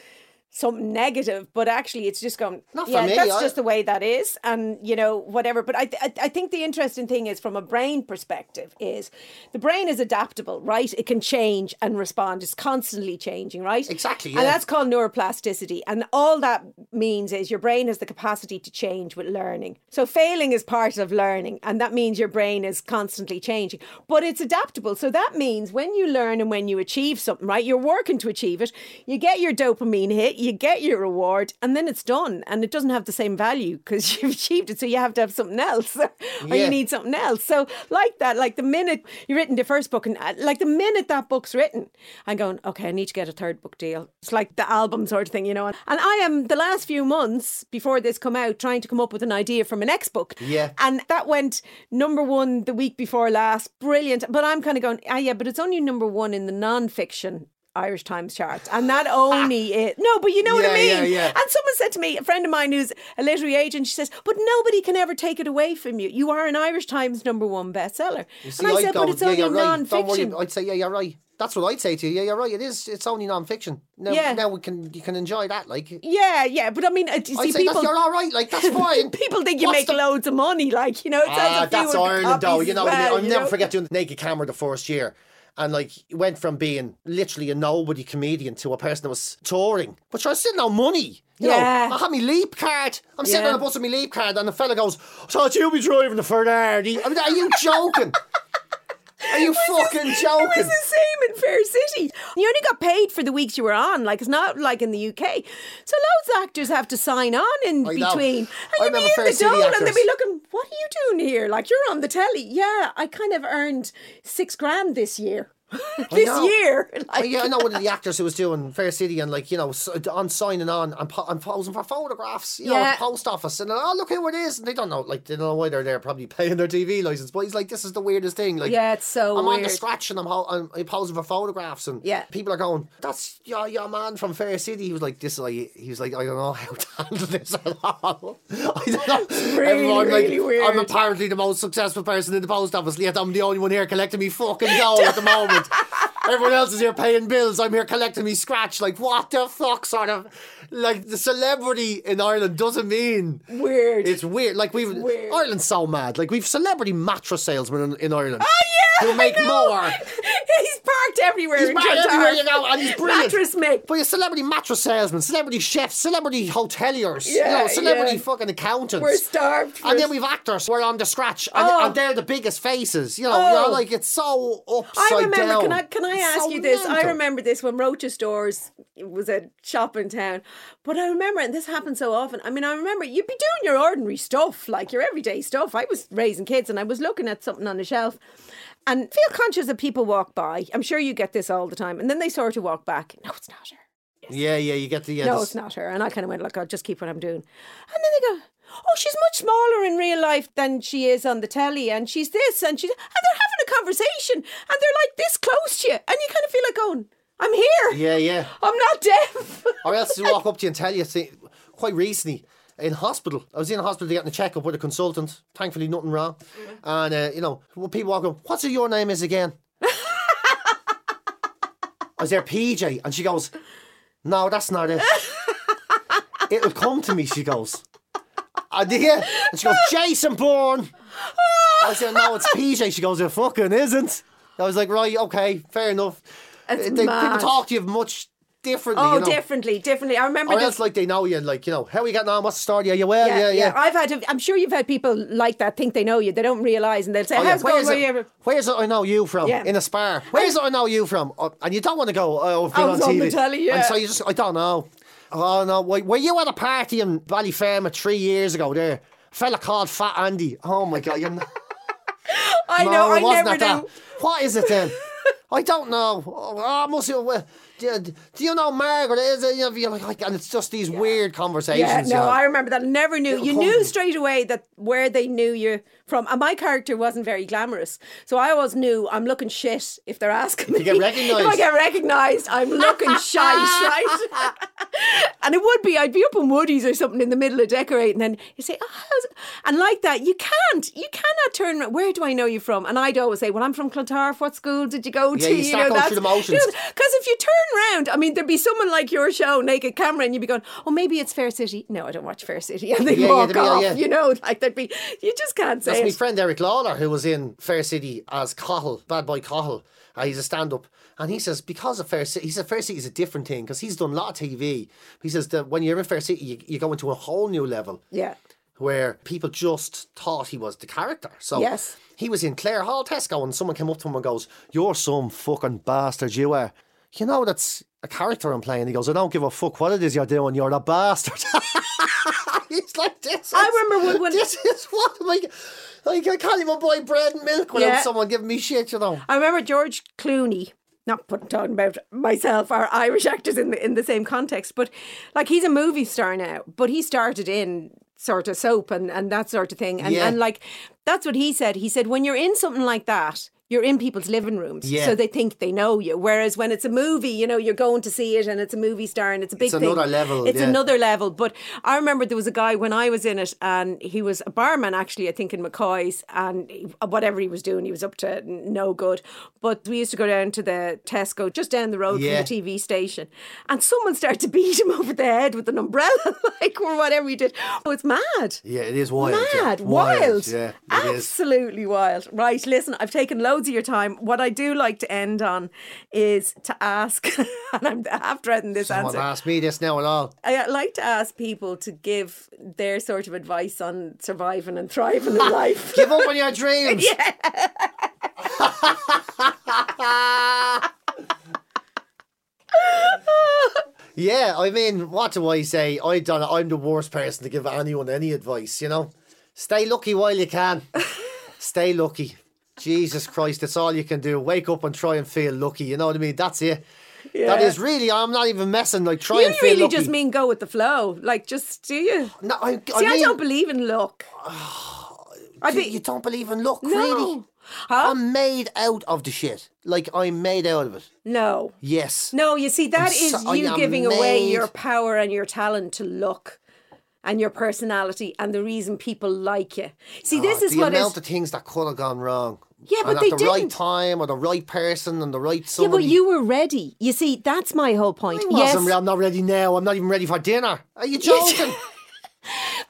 something negative, but actually it's just going. Not for yeah, me, that's I- just the way that is, and you know whatever. But I, th- I I think the interesting thing is from a brain perspective is the brain is adaptable, right? It can change and respond. It's constantly changing, right? Exactly, And that's called neuroplasticity, and all that means is your brain has the capacity to change with learning. So failing is part of learning, and that means your brain is constantly changing. But it's adaptable, so that means when you learn and when you achieve something, right? You're working to achieve it. You get your dopamine hit, you get your reward, and then it's done, and it doesn't have the same value because you've achieved it. So you have to have something else, or Yeah. you need something else. So like that, like the minute you've written the first book, and uh, like the minute that book's written, I'm going, okay, I need to get a third book deal. It's like the album sort of thing, you know. And I am the last few months before this come out trying to come up with an idea for my next book. Yeah. And that went number one the week before last. Brilliant. But I'm kind of going, ah, yeah, but it's only number one in the non-fiction Irish Times charts, and that only it. No, but you know what I mean. yeah, yeah. And someone said to me, a friend of mine who's a literary agent, she says, "But nobody can ever take it away from you. You are an Irish Times number one bestseller." See, and I I'd said, "But it's yeah, only right. Worry. non-fiction." I'd say, yeah, you're right. That's what I'd say to you. Yeah, you're right. It is. It's only non-fiction. Now, Yeah. now we can you can enjoy that. Like, Yeah, yeah, but I mean, uh, you I'd see say people. that's, you're all right. Like, that's fine. People think you What's make the- loads of money, like you know. It sells Ah, that's Ireland, though. You know, well, I'll you never know? forget doing the Naked Camera the first year. And like went from being literally a nobody comedian to a person that was touring, but I still no money. You Yeah. know, I had my leap card. I'm sitting on a bus with my leap card, and the fella goes, "So you'll be driving the Ferrari?" I mean, are you joking? are you fucking joking? It was the same in Fair City. You only got paid for the weeks you were on. Like it's not like in the UK. So loads of actors have to sign on in I know. between. And I you'd be remember in Fair the dole and they'd be looking, what are you doing here? Like you're on the telly. Yeah, I kind of earned six grand this year. this year. Like, yeah, I know one of the actors who was doing Fair City and like you know on signing on and, po- and posing for photographs, you know, at the post office, and oh look who it is, and they don't know, like they don't know why they're there, probably paying their TV license, but he's like, this is the weirdest thing, like Yeah, it's so I'm on the scratch and I'm, ho- I'm, posing for photographs, and Yeah. people are going, that's your, your man from Fair City. He was like, this is like, he was like, I don't know how to handle this at all. I don't know. really, Everyone, like, really weird. I'm apparently the most successful person in the post office, yet I'm the only one here collecting me fucking dough at the moment mind. Everyone else is here paying bills. I'm here collecting me scratch. Like, what the fuck, sort of? Like, the celebrity in Ireland doesn't mean. Weird. It's weird. Like, we've. weird. Ireland's so mad. Like, we've celebrity mattress salesmen in, in Ireland. Oh, yeah, Who make more. he's parked everywhere. He's in parked everywhere you go, and he's brilliant. Mattress Mick. But you're celebrity mattress salesmen, celebrity chefs, celebrity hoteliers, you Yeah, know, celebrity yeah. fucking accountants. We're starved. For And then we've actors. We're on the scratch, and, Oh. and they're the biggest faces. You know, Oh. you know, oh. like it's so upside I remember. down. Can I can I It's ask so you this? I remember this when Roches Stores was a shop in town. But I remember, and this happens so often. I mean, I remember you'd be doing your ordinary stuff, like your everyday stuff. I was raising kids, and I was looking at something on the shelf. And feel conscious that people walk by. I'm sure you get this all the time. And then they sort of walk back. No, it's not her. Yeah, yeah, you get the. Yeah, No, this- it's not her. And I kind of went, look, I'll just keep what I'm doing. And then they go, oh, she's much smaller in real life than she is on the telly. And she's this and she's. And they're having a conversation. And they're like this close to you. And you kind of feel like going, I'm here. Yeah, yeah. I'm not deaf. Or else they walk up to you and tell you, say, quite recently, in hospital. I was in hospital getting a checkup with a consultant. Thankfully, nothing wrong. And, uh, you know, people walk up, what's your name is again? I was there, PJ. And she goes, no, that's not it. It'll come to me, she goes. Oh, and, yeah. and she goes, Jason Byrne. I said, no, it's PJ. She goes, it fucking isn't. I was like, right, okay, fair enough. That's They- people mad. talk to you much differently. oh, you know? differently, differently. I remember Or this. else, like they know you, like you know, how are you getting on? What's the story? Are you well? Yeah, yeah. I've had. I'm sure you've had people like that think they know you. They don't realise, and they'll say, Oh, yeah. "How's going? Where's, Where it, you ever?" where's it I know you from? Yeah. In a spar. Where's it I know you from? Oh, and you don't want to go, oh, I've been I was on on TV. the telly, yeah. And so you just, I don't know. Oh, no. Were were you at a party in Ballyfermot three years ago there? A fella called Fat Andy. Oh, my God. You're not, I no, know. I never that. knew. What is it then? I don't know. Oh, I must have. well, Do, do you know Margaret? Is it? You know, like, and it's just these weird conversations. Yeah, you no, know. I remember that. I never knew. You knew straight away that where they knew you from. And my character wasn't very glamorous, so I always knew I'm looking shit if they're asking me. you get recognised. if I get recognised, I'm looking shite, right? and it would be I'd be up in Woody's or something in the middle of decorating, and then you say, "Oh, how's it?" and like that, you can't, you cannot turn. around, Where do I know you from? And I'd always say, "Well, I'm from Clontarf. What school did you go to?" Yeah, you start going through the motions. Because if you turn round. I mean, there'd be someone like your show, Naked Camera, and you'd be going, "Oh, maybe it's Fair City." No, I don't watch Fair City, and they Yeah, yeah, walk there'd be- off. yeah. You know, like there'd be. You just can't say That's my friend Eric Lalor, who was in Fair City as Cahill, Bad Boy Cahill. Uh, he's a stand up. And he says, because of Fair City, he said Fair City is a different thing because he's done a lot of TV. He says that when you're in Fair City, you, you go into a whole new level Yeah. where people just thought he was the character. So Yes. he was in Clare Hall Tesco and someone came up to him and goes, You're some fucking bastard, you are. You know, that's a character I'm playing. He goes, I don't give a fuck what it is you're doing, you're a bastard. He's like, this I remember when- when- This is what, like, like, I can't even buy bread and milk without Yeah. someone giving me shit, you know. I remember George Clooney. Not put, talking about myself or Irish actors in the in the same context, but like he's a movie star now. But he started in sort of soap and, and that sort of thing, and Yeah. and like that's what he said. He said when you're in something like that, you're in people's living rooms, Yeah. so they think they know you. Whereas when it's a movie, you know, you're going to see it and it's a movie star and it's a big It's thing. another level, It's yeah. another level. But I remember there was a guy when I was in it, and he was a barman actually, I think in McCoy's, and he, whatever he was doing, he was up to no good. But we used to go down to the Tesco just down the road Yeah. from the TV station, and someone started to beat him over the head with an umbrella, like or whatever he did. Oh, it's mad. Yeah, it is wild. Mad, wild, Yeah, it is. absolutely wild. Right, listen, I've taken loads of your time. What I do like to end on is to ask, and I'm half dreading this answer. Someone answer. ask me this now at all. I like to ask people to give their sort of advice on surviving and thriving in life. Give up on your dreams. Yeah, I mean, what do I say? I don't. I'm the worst person to give anyone any advice. You know, stay lucky while you can. stay lucky. Jesus Christ, that's all you can do. Wake up and try and feel lucky. You know what I mean? That's it. That is really. I'm not even messing. Like try you and feel you really lucky. just mean go with the flow. Like, just do you? No, I, I See, I, don't believe in luck. I you, think you don't believe in luck, No. really? Huh? I'm made out of the shit. Like I'm made out of it. no. Yes. No, you see, that is I you giving away your power and your talent to luck and your personality and the reason people like you. See, ah, this Oh, is the what amount is. of things that could have gone wrong. Yeah, but and they at the right didn't. time or the right person and the right Yeah, but you were ready. You see, that's my whole point. I yes, I'm not ready now. I'm not even ready for dinner. Are you joking?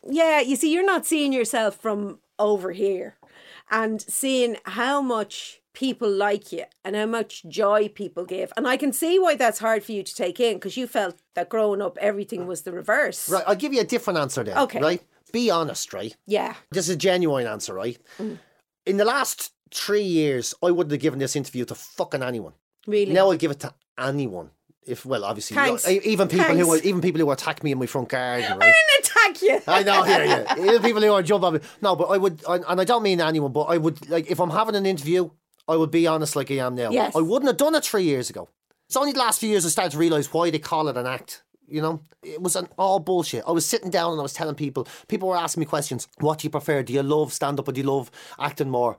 Yeah, you see, you're not seeing yourself from over here and seeing how much people like you and how much joy people give. And I can see why that's hard for you to take in because you felt that growing up everything was the reverse. right, I'll give you a different answer then. Okay. Right? Be honest, right? Yeah. This is a genuine answer, right? Mm. In the last three years, I wouldn't have given this interview to fucking anyone. Really? Now I'll give it to anyone. If well, obviously, Thanks. even people who even people who attack me in my front garden, I didn't attack you. I know, yeah, yeah. Even people who are jump on me. No, but I would, I, and I don't mean anyone, but I would like if I'm having an interview, I would be honest like I am now. Yes. I wouldn't have done it three years ago. It's only the last few years I started to realise why they call it an act. You know, it was an all bullshit. I was sitting down and I was telling people. People were asking me questions. What do you prefer? Do you love stand up or do you love acting more?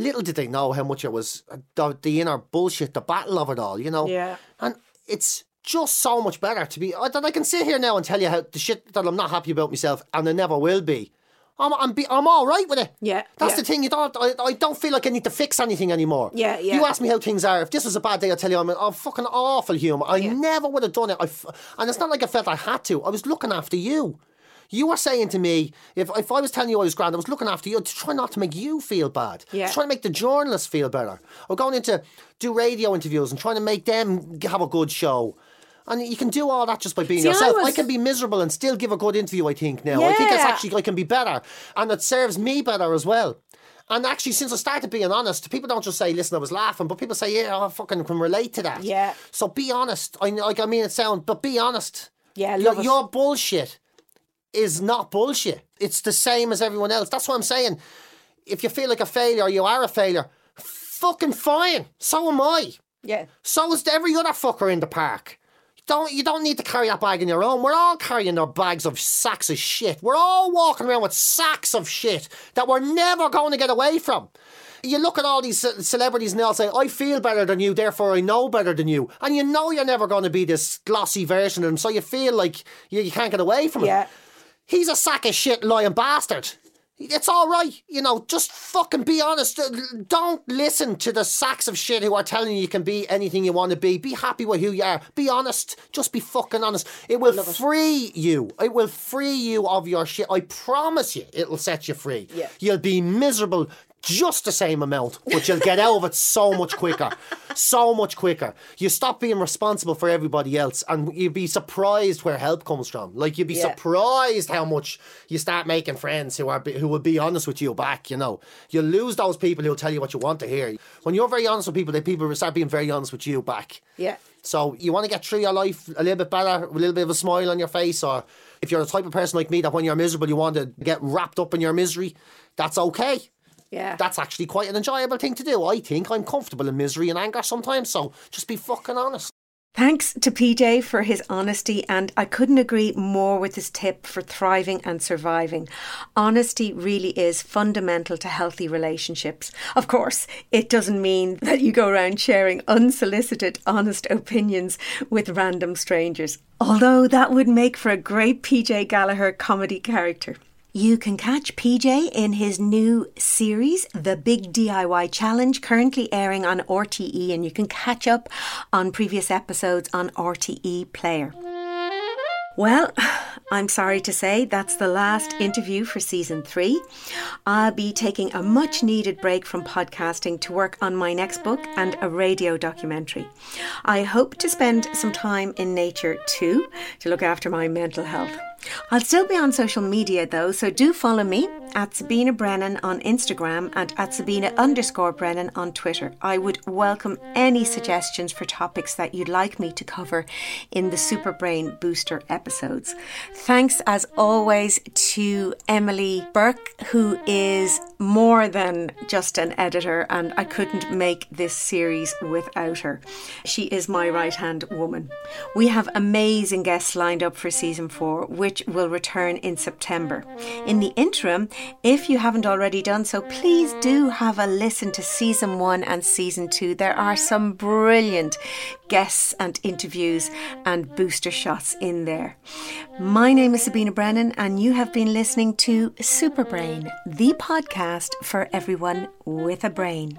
Little did they know how much it was the, the inner bullshit, the battle of it all. You know. Yeah. And it's just so much better to be. I, that I can sit here now and tell you how the shit that I'm not happy about myself, and I never will be. I'm I'm, be, I'm all right with it. Yeah, that's yeah. the thing. You don't. I, I don't feel like I need to fix anything anymore. Yeah, yeah. You ask me how things are. If this was a bad day, I tell you I'm a, a fucking awful human. I never would have done it. I f- and it's not like I felt I had to. I was looking after you. You were saying to me, if, if I was telling you I was grand, I was looking after you to try not to make you feel bad. Yeah. Trying to make the journalists feel better. Or going into do radio interviews and trying to make them have a good show. And you can do all that just by being See, yourself. I, was- can be miserable and still give a good interview, I think, now. I think it's actually, I can be better. And it serves me better as well. And actually, since I started being honest, people don't just say, listen, I was laughing, but people say, yeah, I fucking can relate to that. Yeah. So be honest. I, like, I mean it sound, but be honest. Yeah, Your, love it. your bullshit is not bullshit. It's the same as everyone else. That's what I'm saying. If you feel like a failure, you are a failure. Fucking fine. So am I. Yeah. So is every other fucker in the park. You don't you don't need to carry that bag on your own. We're all carrying our bags of sacks of shit. We're all walking around with sacks of shit that we're never going to get away from. You look at all these celebrities and they'll say, I feel better than you, therefore I know better than you. And you know you're never going to be this glossy version of them, so you feel like you, you can't get away from Yeah. it. He's a sack of shit lying bastard. It's all right, you know. Just fucking be honest. Uh, Don't listen to the sacks of shit who are telling you you can be anything you want to be. Be happy with who you are. Be honest. Just be fucking honest. It will free you. It will free you of your shit. I promise you, it'll set you free. Yeah. You'll be miserable just the same amount, but you'll get out of it so much quicker. So much quicker. You stop being responsible for everybody else and you'd be surprised where help comes from. Like you'd be Yeah. surprised how much you start making friends who are who will be honest with you back, you know. You lose those people who'll tell you what you want to hear. When you're very honest with people, the people will start being very honest with you back. Yeah. So you want to get through your life a little bit better, a little bit of a smile on your face, or if you're the type of person like me that when you're miserable you want to get wrapped up in your misery, that's okay. Yeah. That's actually quite an enjoyable thing to do. I think I'm comfortable in misery and anger sometimes, so just be fucking honest. Thanks to PJ for his honesty, and I couldn't agree more with his tip for thriving and surviving. Honesty really is fundamental to healthy relationships. Of course, it doesn't mean that you go around sharing unsolicited, honest opinions with random strangers, although that would make for a great PJ Gallagher comedy character. You can catch PJ in his new series, The Big DIY Challenge, currently airing on RTE, and you can catch up on previous episodes on RTE Player. Well, I'm sorry to say that's the last interview for season three. I'll be taking a much needed break from podcasting to work on my next book and a radio documentary. I hope to spend some time in nature too to look after my mental health. I'll still be on social media though, so do follow me at Sabina Brennan on Instagram and at Sabina underscore Brennan on Twitter. I would welcome any suggestions for topics that you'd like me to cover in the Super Brain Booster episodes. Thanks as always to Emily Burke, who is more than just an editor, and I couldn't make this series without her. She is my right hand woman. We have amazing guests lined up for season four, which will return in September. In the interim, if you haven't already done so, please do have a listen to season one and season two. There are some brilliant guests and interviews and booster shots in there. My name is Sabina Brennan, and you have been listening to Super Brain, the podcast for everyone with a brain.